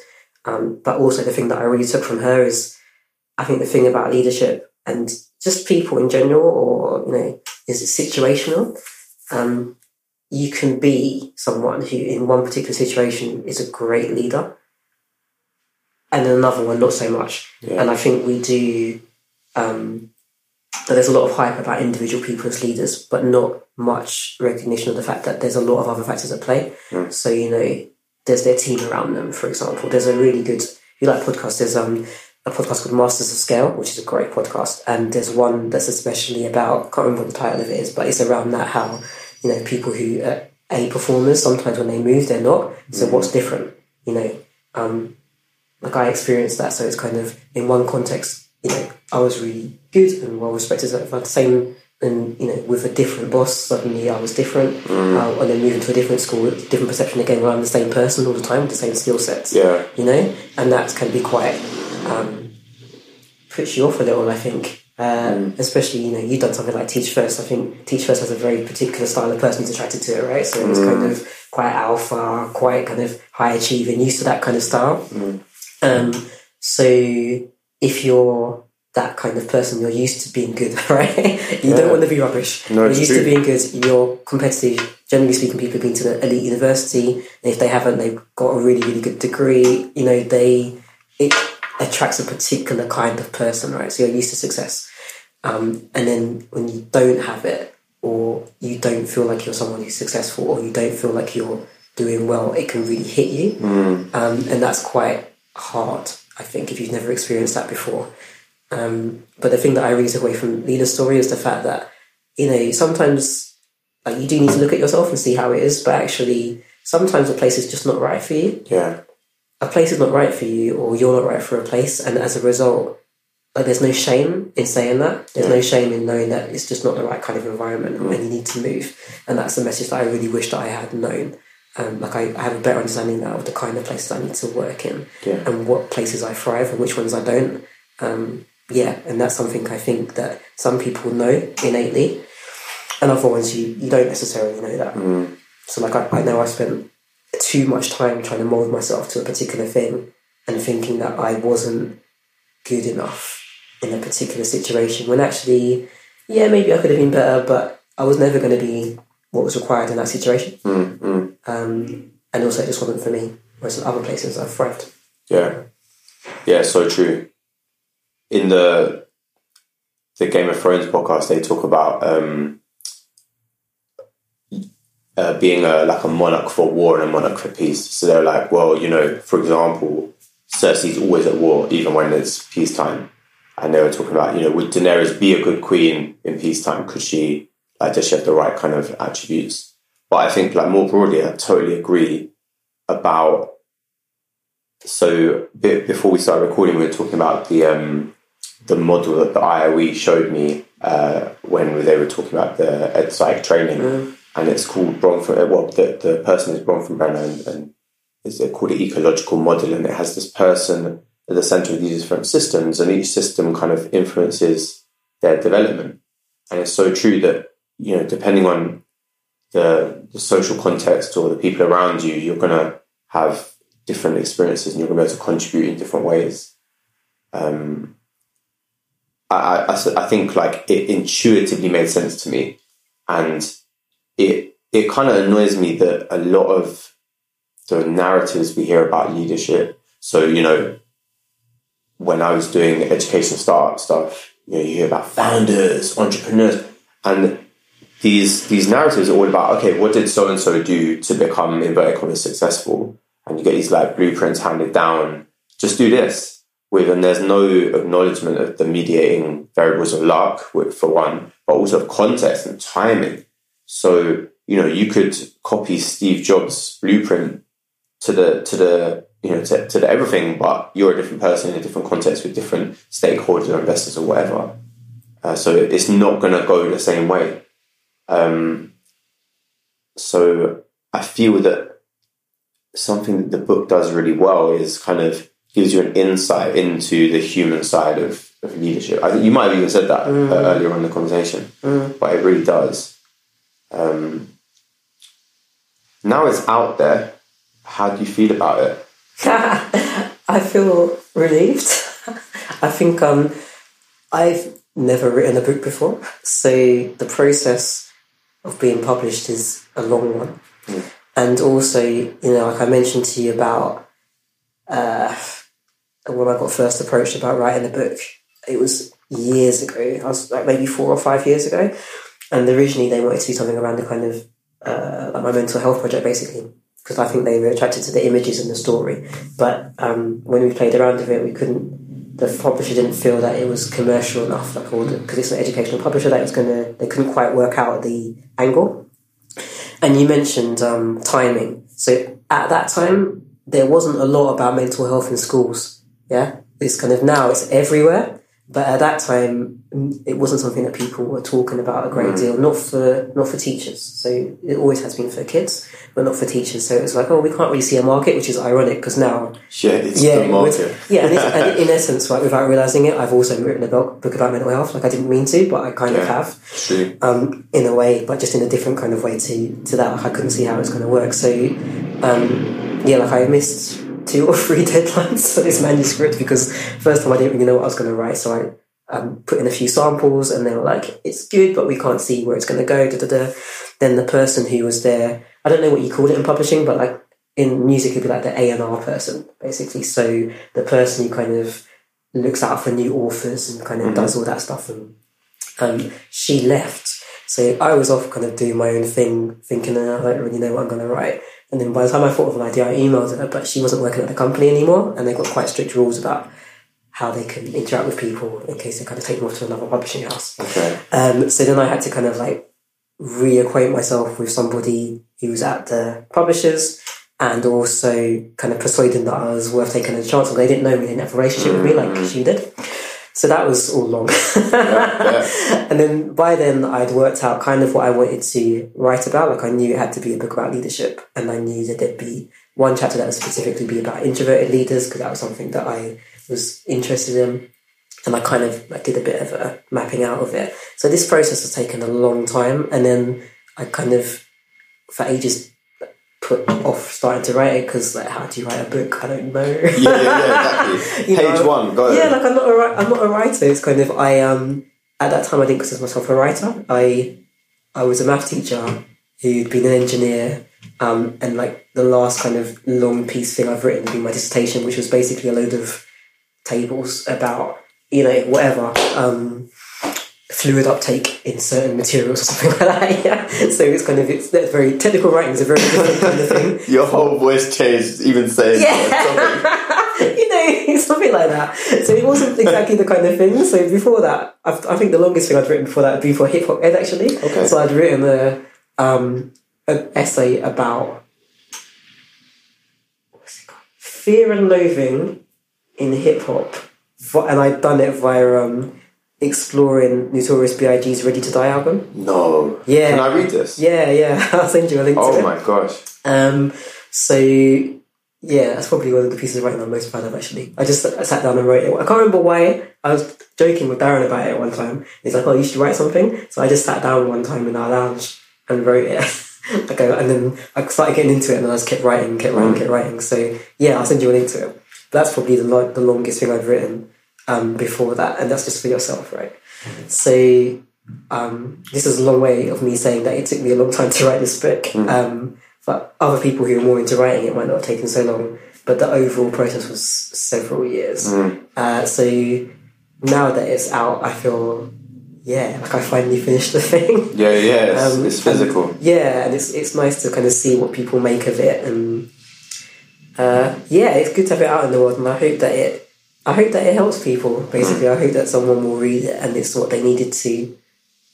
Um, but also the thing that I really took from her is, I think the thing about leadership and just people in general, or you know, is it situational. Um, you can be someone who, in one particular situation, is a great leader, and in another one, not so much. yeah. And I think we do. Um, there's a lot of hype about individual people as leaders, but not much recognition of the fact that there's a lot of other factors at play. Mm. So you know, there's their team around them. For example, there's a really good. If you like podcasts? There's um a podcast called Masters of Scale, which is a great podcast, and there's one that's especially about. I can't remember what the title of it is, but it's around that how you know people who are a performers sometimes when they move they're not. So what's different? You know, um, like I experienced that. So it's kind of in one context, you know, I was really good and well respected. At the same, and you know, with a different boss, suddenly I was different. Uh, and then moving to a different school, different perception again. Where I'm the same person all the time with the same skill sets. yeah. You know, and that can be quite um, puts you off a little. I think. Uh, Especially, you know, you've done something like Teach First. I think Teach First has a very particular style of person who's attracted to it, right? So it's kind of quite alpha, quite kind of high achieving, used to that kind of style. Um, so if you're that kind of person. You're used to being good, [laughs] right? you Yeah. don't want to be rubbish. No, You're used true. to being good. You're competitive. Generally speaking, people have been to the elite university, and if they haven't, they've got a really, really good degree. You know, they it attracts a particular kind of person, right? So you're used to success, um, and then when you don't have it, or you don't feel like you're someone who's successful, or you don't feel like you're doing well, it can really hit you, Mm. um, and that's quite hard. I think if you've never experienced that before. Um, but the thing that I really took away from Leela's story is the fact that you know sometimes like you do need to look at yourself and see how it is, but actually sometimes a place is just not right for you. Yeah. A place is not right for you, or you're not right for a place, and as a result, like there's no shame in saying that. There's no shame in knowing that it's just not the right kind of environment, and you need to move. And that's the message that I really wish that I had known. Um, like I, I have a better understanding now of the kind of places I need to work in, Yeah. and what places I thrive and which ones I don't. Um, yeah, and that's something I think that some people know innately, and other ones you, you don't necessarily know that. Mm. So like I, I know I spent too much time trying to mold myself to a particular thing and thinking that I wasn't good enough in a particular situation when actually, yeah, maybe I could have been better, but I was never going to be what was required in that situation. Mm. Um, and also, it just wasn't for me. Whereas in other places, I've thrived. Yeah. Yeah, so true. In the the Game of Thrones podcast, they talk about um, uh, being a like a monarch for war and a monarch for peace. So they're like, well, you know, for example, Cersei's always at war, even when it's peacetime. And they were talking about, you know, would Daenerys be a good queen in peacetime? Could she, like, does she have the right kind of attributes? But I think, like, more broadly, I totally agree about so be- before we started recording, we were talking about the um, the model that the IOE showed me uh, when they were talking about the ed psych training, and it's called Bronfen. uh, Well, the, the person is Bronfenbrenner, and, and it's called it ecological model, and it has this person at the center of these different systems, and each system kind of influences their development. And it's so true that you know, depending on the, the social context or the people around you, you're going to have different experiences and you're going to be able to contribute in different ways. Um, I, I, I think like it intuitively made sense to me, and it it kind of annoys me that a lot of the narratives we hear about leadership. So you know, when I was doing education startup stuff, you know, you hear about founders, entrepreneurs, and these these narratives are all about okay, what did so and so do to become inverted commas successful? And you get these like blueprints handed down. Just do this with, and there's no acknowledgement of the mediating variables of luck, with, for one, but also of context and timing. So you know you could copy Steve Jobs' blueprint to the to the you know to, to the everything, but you're a different person in a different context with different stakeholders or investors or whatever. Uh, so it's not going to go the same way. Um, so I feel that something that the book does really well is kind of gives you an insight into the human side of, of leadership. I think you might have even said that uh, earlier on in the conversation, but it really does. Um, now it's out there. How do you feel about it? [laughs] I feel relieved. [laughs] I think um, I've never written a book before, so the process of being published is a long one. And also, you know, like I mentioned to you about uh, when I got first approached about writing the book, it was years ago. I was like maybe four or five years ago, and originally they wanted to do something around the kind of uh, like my mental health project, basically, because I think they were attracted to the images and the story. But um, when we played around with it, we couldn't. The publisher didn't feel that it was commercial enough, like all because it's an educational publisher that was gonna. They couldn't quite work out the angle. And you mentioned um, timing. So at that time, there wasn't a lot about mental health in schools. Yeah, it's kind of now it's everywhere. But at that time, mm, it wasn't something that people were talking about a great deal. Not for not for teachers. So it always has been for kids, but not for teachers. So it was like, oh, we can't really see a market, which is ironic because now Yeah, it's yeah, the market. yeah, and, it's, and [laughs] in essence, like without realizing it, I've also written a book book about mental health. Like I didn't mean to, but I kind of have True. um, in a way, but just in a different kind of way to to that. Like I couldn't see how it's going to work. So um, yeah, like I missed two or three [laughs] deadlines for this manuscript because first time I didn't really know what I was going to write, so I um, put in a few samples, and they were like, "It's good, but we can't see where it's going to go." Da, da, da. Then the person who was there, I don't know what you call it in publishing, but like in music, it'd be like the A and R person, basically. So the person who kind of looks out for new authors and kind of does all that stuff. And um, she left, so I was off kind of doing my own thing, thinking oh, I don't really know what I'm going to write. And then by the time I thought of an idea, I emailed her, but she wasn't working at the company anymore, and they got quite strict rules about how they can interact with people in case they kind of take them off to another publishing house. Okay. Um, so then I had to kind of like reacquaint myself with somebody who was at the publishers and also kind of persuade them that I was worth taking a chance on. They didn't know me, they didn't have a relationship with me like she did. So that was all long. yeah. [laughs] And then by then I'd worked out kind of what I wanted to write about. Like I knew it had to be a book about leadership and I knew that there'd be one chapter that would specifically be about introverted leaders because that was something that I was interested in. And I kind of like, did a bit of a mapping out of it. So this process has taken a long time. And then I kind of, for ages, put off starting to write it because like, how do you write a book? I don't know. Yeah, yeah, yeah, exactly. [laughs] Page know, one, go yeah, like I'm not a I'm not a writer. It's kind of I um at that time I didn't consider myself a writer. I I was a math teacher who'd been an engineer. Um, and like the last kind of long piece thing I've written would be my dissertation, which was basically a load of tables about you know whatever um, fluid uptake in certain materials or something [laughs] like that. Yeah. So it's kind of it's very technical writing is a very different kind of thing. [laughs] Your whole voice changed, even saying Yeah, [laughs] you know, something like that. So it wasn't exactly the kind of thing. So before that, I've, I think the longest thing I'd written before that would be for hip hop ed actually. Okay. So I'd written a um, an essay about what's it called? fear and loathing in hip hop, and I'd done it via um, exploring Notorious B.I.G.'s Ready to Die album. No. Yeah. Can I read this? Yeah, yeah. [laughs] I'll send you a link to Oh it. my gosh. Um, so yeah, that's probably one of the pieces of writing I'm most proud of. Actually, I just I sat down and wrote it. I can't remember why. I was joking with Darren about it one time. He's like, "Oh, you should write something." So I just sat down one time in our lounge and wrote it. [laughs] I go, and then I started getting into it, and then I just kept writing, kept writing, kept writing. So yeah, I'll send you a link to it. But that's probably the lo- the longest thing I've written um, before that, and that's just for yourself, right? So um, this is a long way of me saying that it took me a long time to write this book. Um, but other people who are more into writing it might not have taken so long. But the overall process was several years. Uh, so now that it's out, I feel, yeah, like I finally finished the [laughs] thing. Yeah, yeah, it's, Um, it's physical. yeah, and it's it's nice to kind of see what people make of it, and uh, yeah, it's good to have it out in the world. And I hope that it, I hope that it helps people. Basically, I hope that someone will read it and it's what they needed to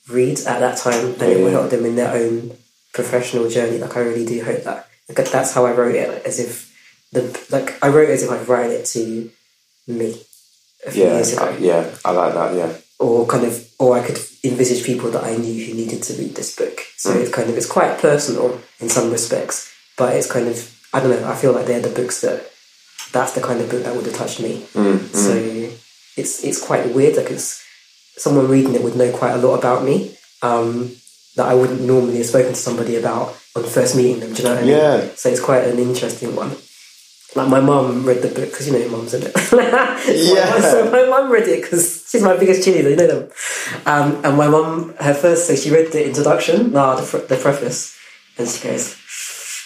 read at that time, and it will help them in their own professional journey. Like I really do hope that. Like that's how I wrote it, like, as if the like I wrote it as if I'd write it to me a few Yeah, years ago I, yeah, I like that. Yeah, or kind of or I could envisage people that I knew who needed to read this book. So mm. it's kind of it's quite personal in some respects, but it's kind of I don't know. I feel like they're the books that that's the kind of book that would have touched me. So it's it's quite weird because someone reading it would know quite a lot about me um, that I wouldn't normally have spoken to somebody about on first meeting them. Do you know what I mean? Yeah. So it's quite an interesting one. Like my mum read the book because you know your mums in it. [laughs] Yeah. So my mum read it because she's my biggest cheerleader. You know them. Um, and my mum, her first, so she read the introduction, no, the, the preface, and she goes,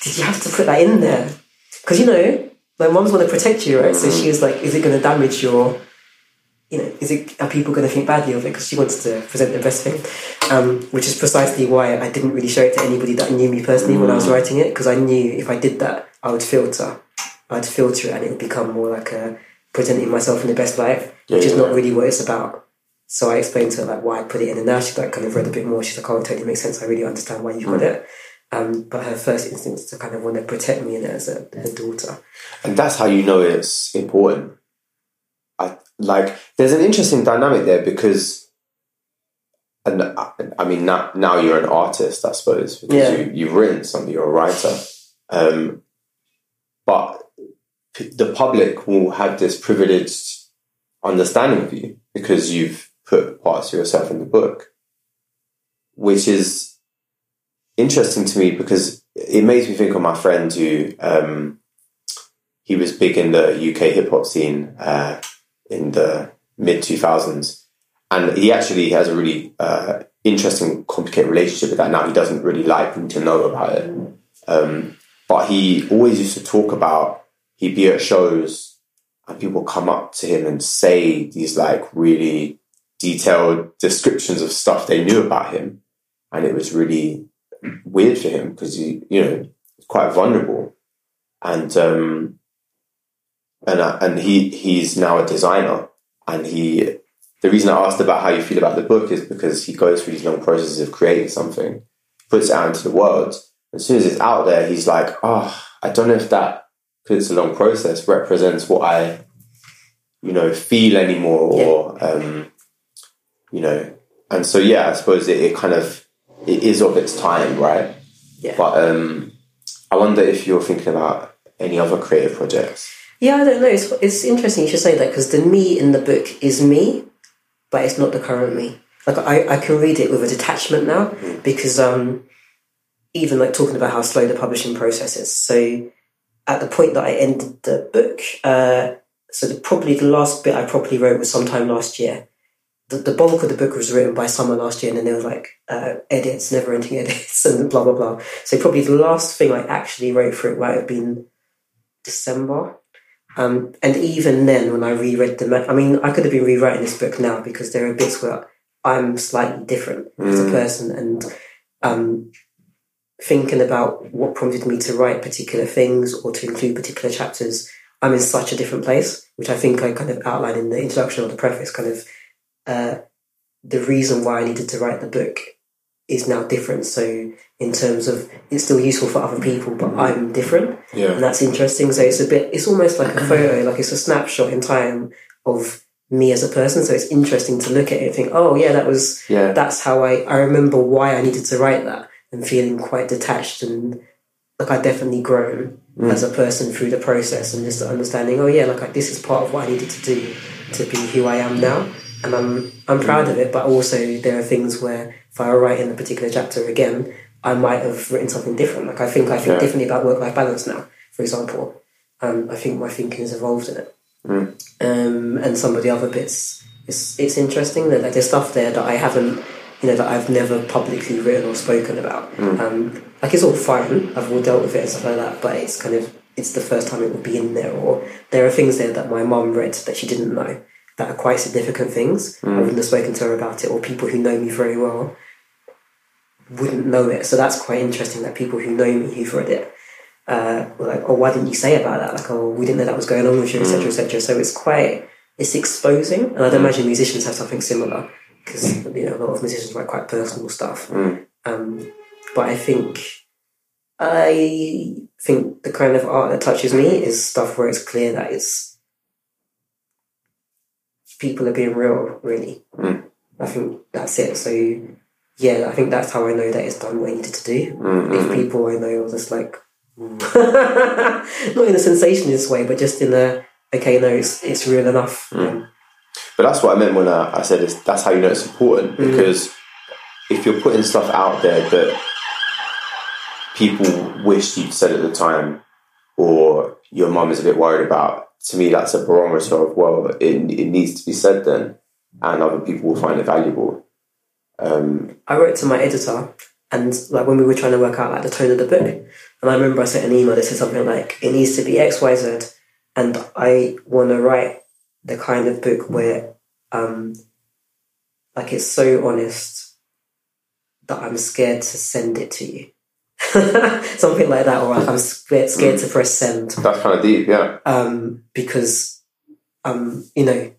"Did you have to put that in there?" Because you know, my mums want to protect you, right? So she mm. was like, "Is it going to damage your?" You know, is it are people going to think badly of it? Because she wants to present the best thing, um, which is precisely why I didn't really show it to anybody that knew me personally when I was mm. writing it. Because I knew if I did that, I would filter. I'd filter it, and it would become more like a presenting myself in the best light, which is yeah. not really what it's about. So I explained to her like why I put it in, and now she like kind of read a bit more. She's like, "Oh, it totally makes sense. I really understand why you put mm. it." Um, but her first instinct is to kind of want to protect me and as a her daughter. and that's how you know it's important. I like. There's an interesting dynamic there because, and I, I mean now now you're an artist, I suppose, because Yeah. you, you've written something. You're a writer, um, but p- the public will have this privileged understanding of you because you've put parts of yourself in the book, which is interesting to me because it makes me think of my friend who um, he was big in the UK hip hop scene uh, in the mid two thousands, and he actually has a really uh, interesting, complicated relationship with that. Now he doesn't really like people to know about it, um, but he always used to talk about he'd be at shows and people come up to him and say these like really detailed descriptions of stuff they knew about him, and it was really weird for him because he, you know, quite vulnerable, and um, and uh, and he he's now a designer, and he. The reason I asked about how you feel about the book is because he goes through these long processes of creating something, puts it out into the world. As soon as it's out there, he's like, "Oh, I don't know if that, because it's a long process, represents what I, you know, feel anymore, or um, you know." And so, yeah, I suppose it, it kind of it is of its time, right? Yeah. But um, I wonder if you're thinking about any other creative projects. Yeah, I don't know. It's, it's interesting you should say that because the me in the book is me, but it's not the current me. Like I, I can read it with a detachment now because um, even like talking about how slow the publishing process is. So at the point that I ended the book, uh, so the, probably the last bit I properly wrote was sometime last year. The, the bulk of the book was written by summer last year, and then there was like uh, edits, never ending edits, [laughs] and blah blah blah. So probably the last thing I actually wrote for it might have been December. Um, and even then, when I reread the, I mean, I could have been rewriting this book now because there are bits where I'm slightly different as a person, and um, thinking about what prompted me to write particular things or to include particular chapters, I'm in such a different place, which I think I kind of outline in the introduction or the preface. Kind of uh, the reason why I needed to write the book is now different. So in terms of it's still useful for other people, but I'm different Yeah. and that's interesting. So it's a bit, it's almost like a photo, like it's a snapshot in time of me as a person. So it's interesting to look at it and think, oh yeah, that was Yeah. that's how I I remember why I needed to write that and feeling quite detached and like I definitely grown as a person through the process and just understanding, oh yeah, like I, this is part of what I needed to do to be who I am now. And I'm I'm proud of it, but also there are things where if I were writing a particular chapter again, I might have written something different. Like I think I think Yeah. differently about work life balance now, for example. Um, I think my thinking has evolved in it. Um, and some of the other bits, it's it's interesting that like, there's stuff there that I haven't, you know, that I've never publicly written or spoken about. Um, like it's all fine. I've all dealt with it and stuff like that, but it's kind of it's the first time it would be in there. Or there are things there that my mum read that she didn't know that are quite significant things. I wouldn't have spoken to her about it, or people who know me very well wouldn't know it. So that's quite interesting that people who know me who've read it uh, were like, "Oh, why didn't you say about that?" Like, "Oh, we didn't know that was going on with you, etc., etc." So it's quite it's exposing, and I'd imagine musicians have something similar because you know a lot of musicians write quite personal stuff. Um, but I think I think the kind of art that touches me is stuff where it's clear that it's people are being real, really. Mm. I think that's it. So yeah, I think that's how I know that it's done what I needed to do. Mm-hmm. If people I know are just like [laughs] not in a sensationalist way, but just in a okay, no, it's it's real enough. Um, But that's what I meant when I, I said it's, that's how you know it's important mm. because if you're putting stuff out there that people wished you'd said at the time or your mum is a bit worried about, to me that's a barometer of, well, it, it needs to be said then and other people will find it valuable. Um, I wrote to my editor, and like when we were trying to work out like the tone of the book, and I remember I sent an email that said something like, "It needs to be X, Y, Z," and I want to write the kind of book where, um, like it's so honest that I'm scared to send it to you, [laughs] something like that, or like I'm scared, scared to press send that's kind of deep, yeah. um, because um, you know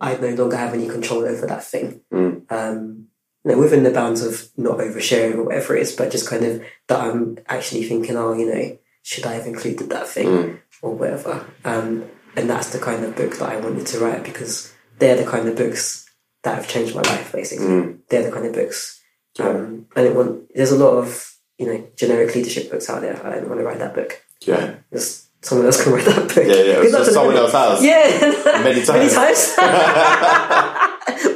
I no longer have any control over that thing. Mm. Um, you know, within the bounds of not oversharing or whatever it is, but just kind of that I'm actually thinking, oh, you know, should I have included that thing Mm. or whatever? Um, and that's the kind of book that I wanted to write because they're the kind of books that have changed my life. Basically, Mm. they're the kind of books. Um, I don't want. There's a lot of you know generic leadership books out there. I don't want to write that book. Yeah. Just someone else can write that book. Yeah, yeah. So someone else has. Yeah, Many times. Many times.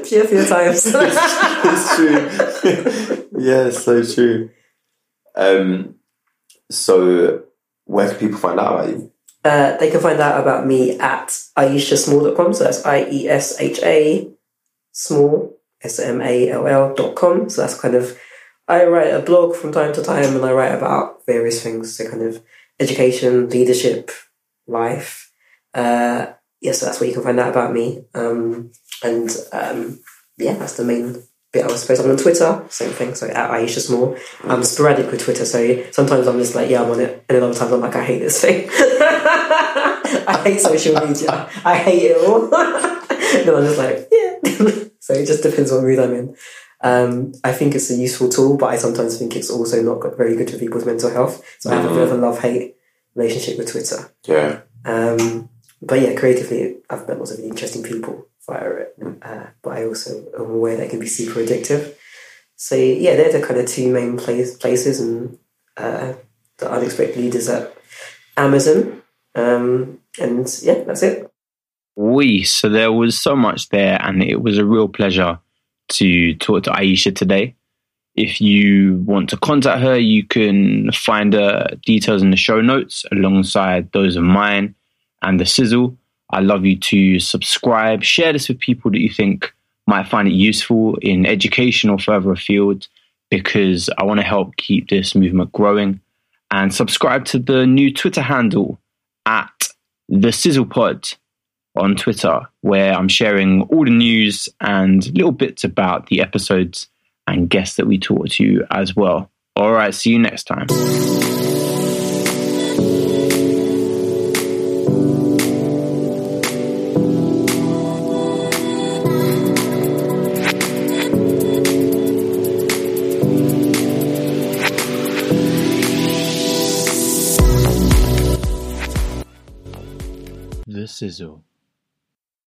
Pure, pure times. [laughs] [laughs] it's true. yeah, it's so true. Um, so, where can people find out about you? uh, they can find out about me at ieshasmall.com. So that's I E S H A small, S M A L L dot com. So that's kind of, I write a blog from time to time and I write about various things. So kind of education, leadership, life. Uh, yeah, so that's where you can find out about me. Um, and um, yeah, that's the main bit I suppose. I'm on Twitter, same thing. So at Iesha Small. I'm sporadic with Twitter, so sometimes I'm just like, yeah, I'm on it, and then other times I'm like, I hate this thing. [laughs] I hate social media. I hate it all. [laughs] then I'm just like. So it just depends what mood I'm in. Um, I think it's a useful tool, but I sometimes think it's also not very good for people's mental health. So I have a bit of a love hate relationship with Twitter. Yeah. Um, but yeah, creatively, I've met lots of interesting people via it. Uh, but I also am aware that it can be super addictive. So yeah, they're the kind of two main place, places and uh, the unexpected leaders at Amazon. Um, and yeah, that's it. We so there was so much there, and it was a real pleasure to talk to Iesha today. If you want to contact her, you can find her details in the show notes alongside those of mine and the sizzle. I love you to subscribe, share this with people that you think might find it useful in education or further afield, because I want to help keep this movement growing. And subscribe to the new Twitter handle at the Sizzle Pod on Twitter, where I'm sharing all the news and little bits about the episodes and guests that we talk to as well. All right, see you next time. Sizzle.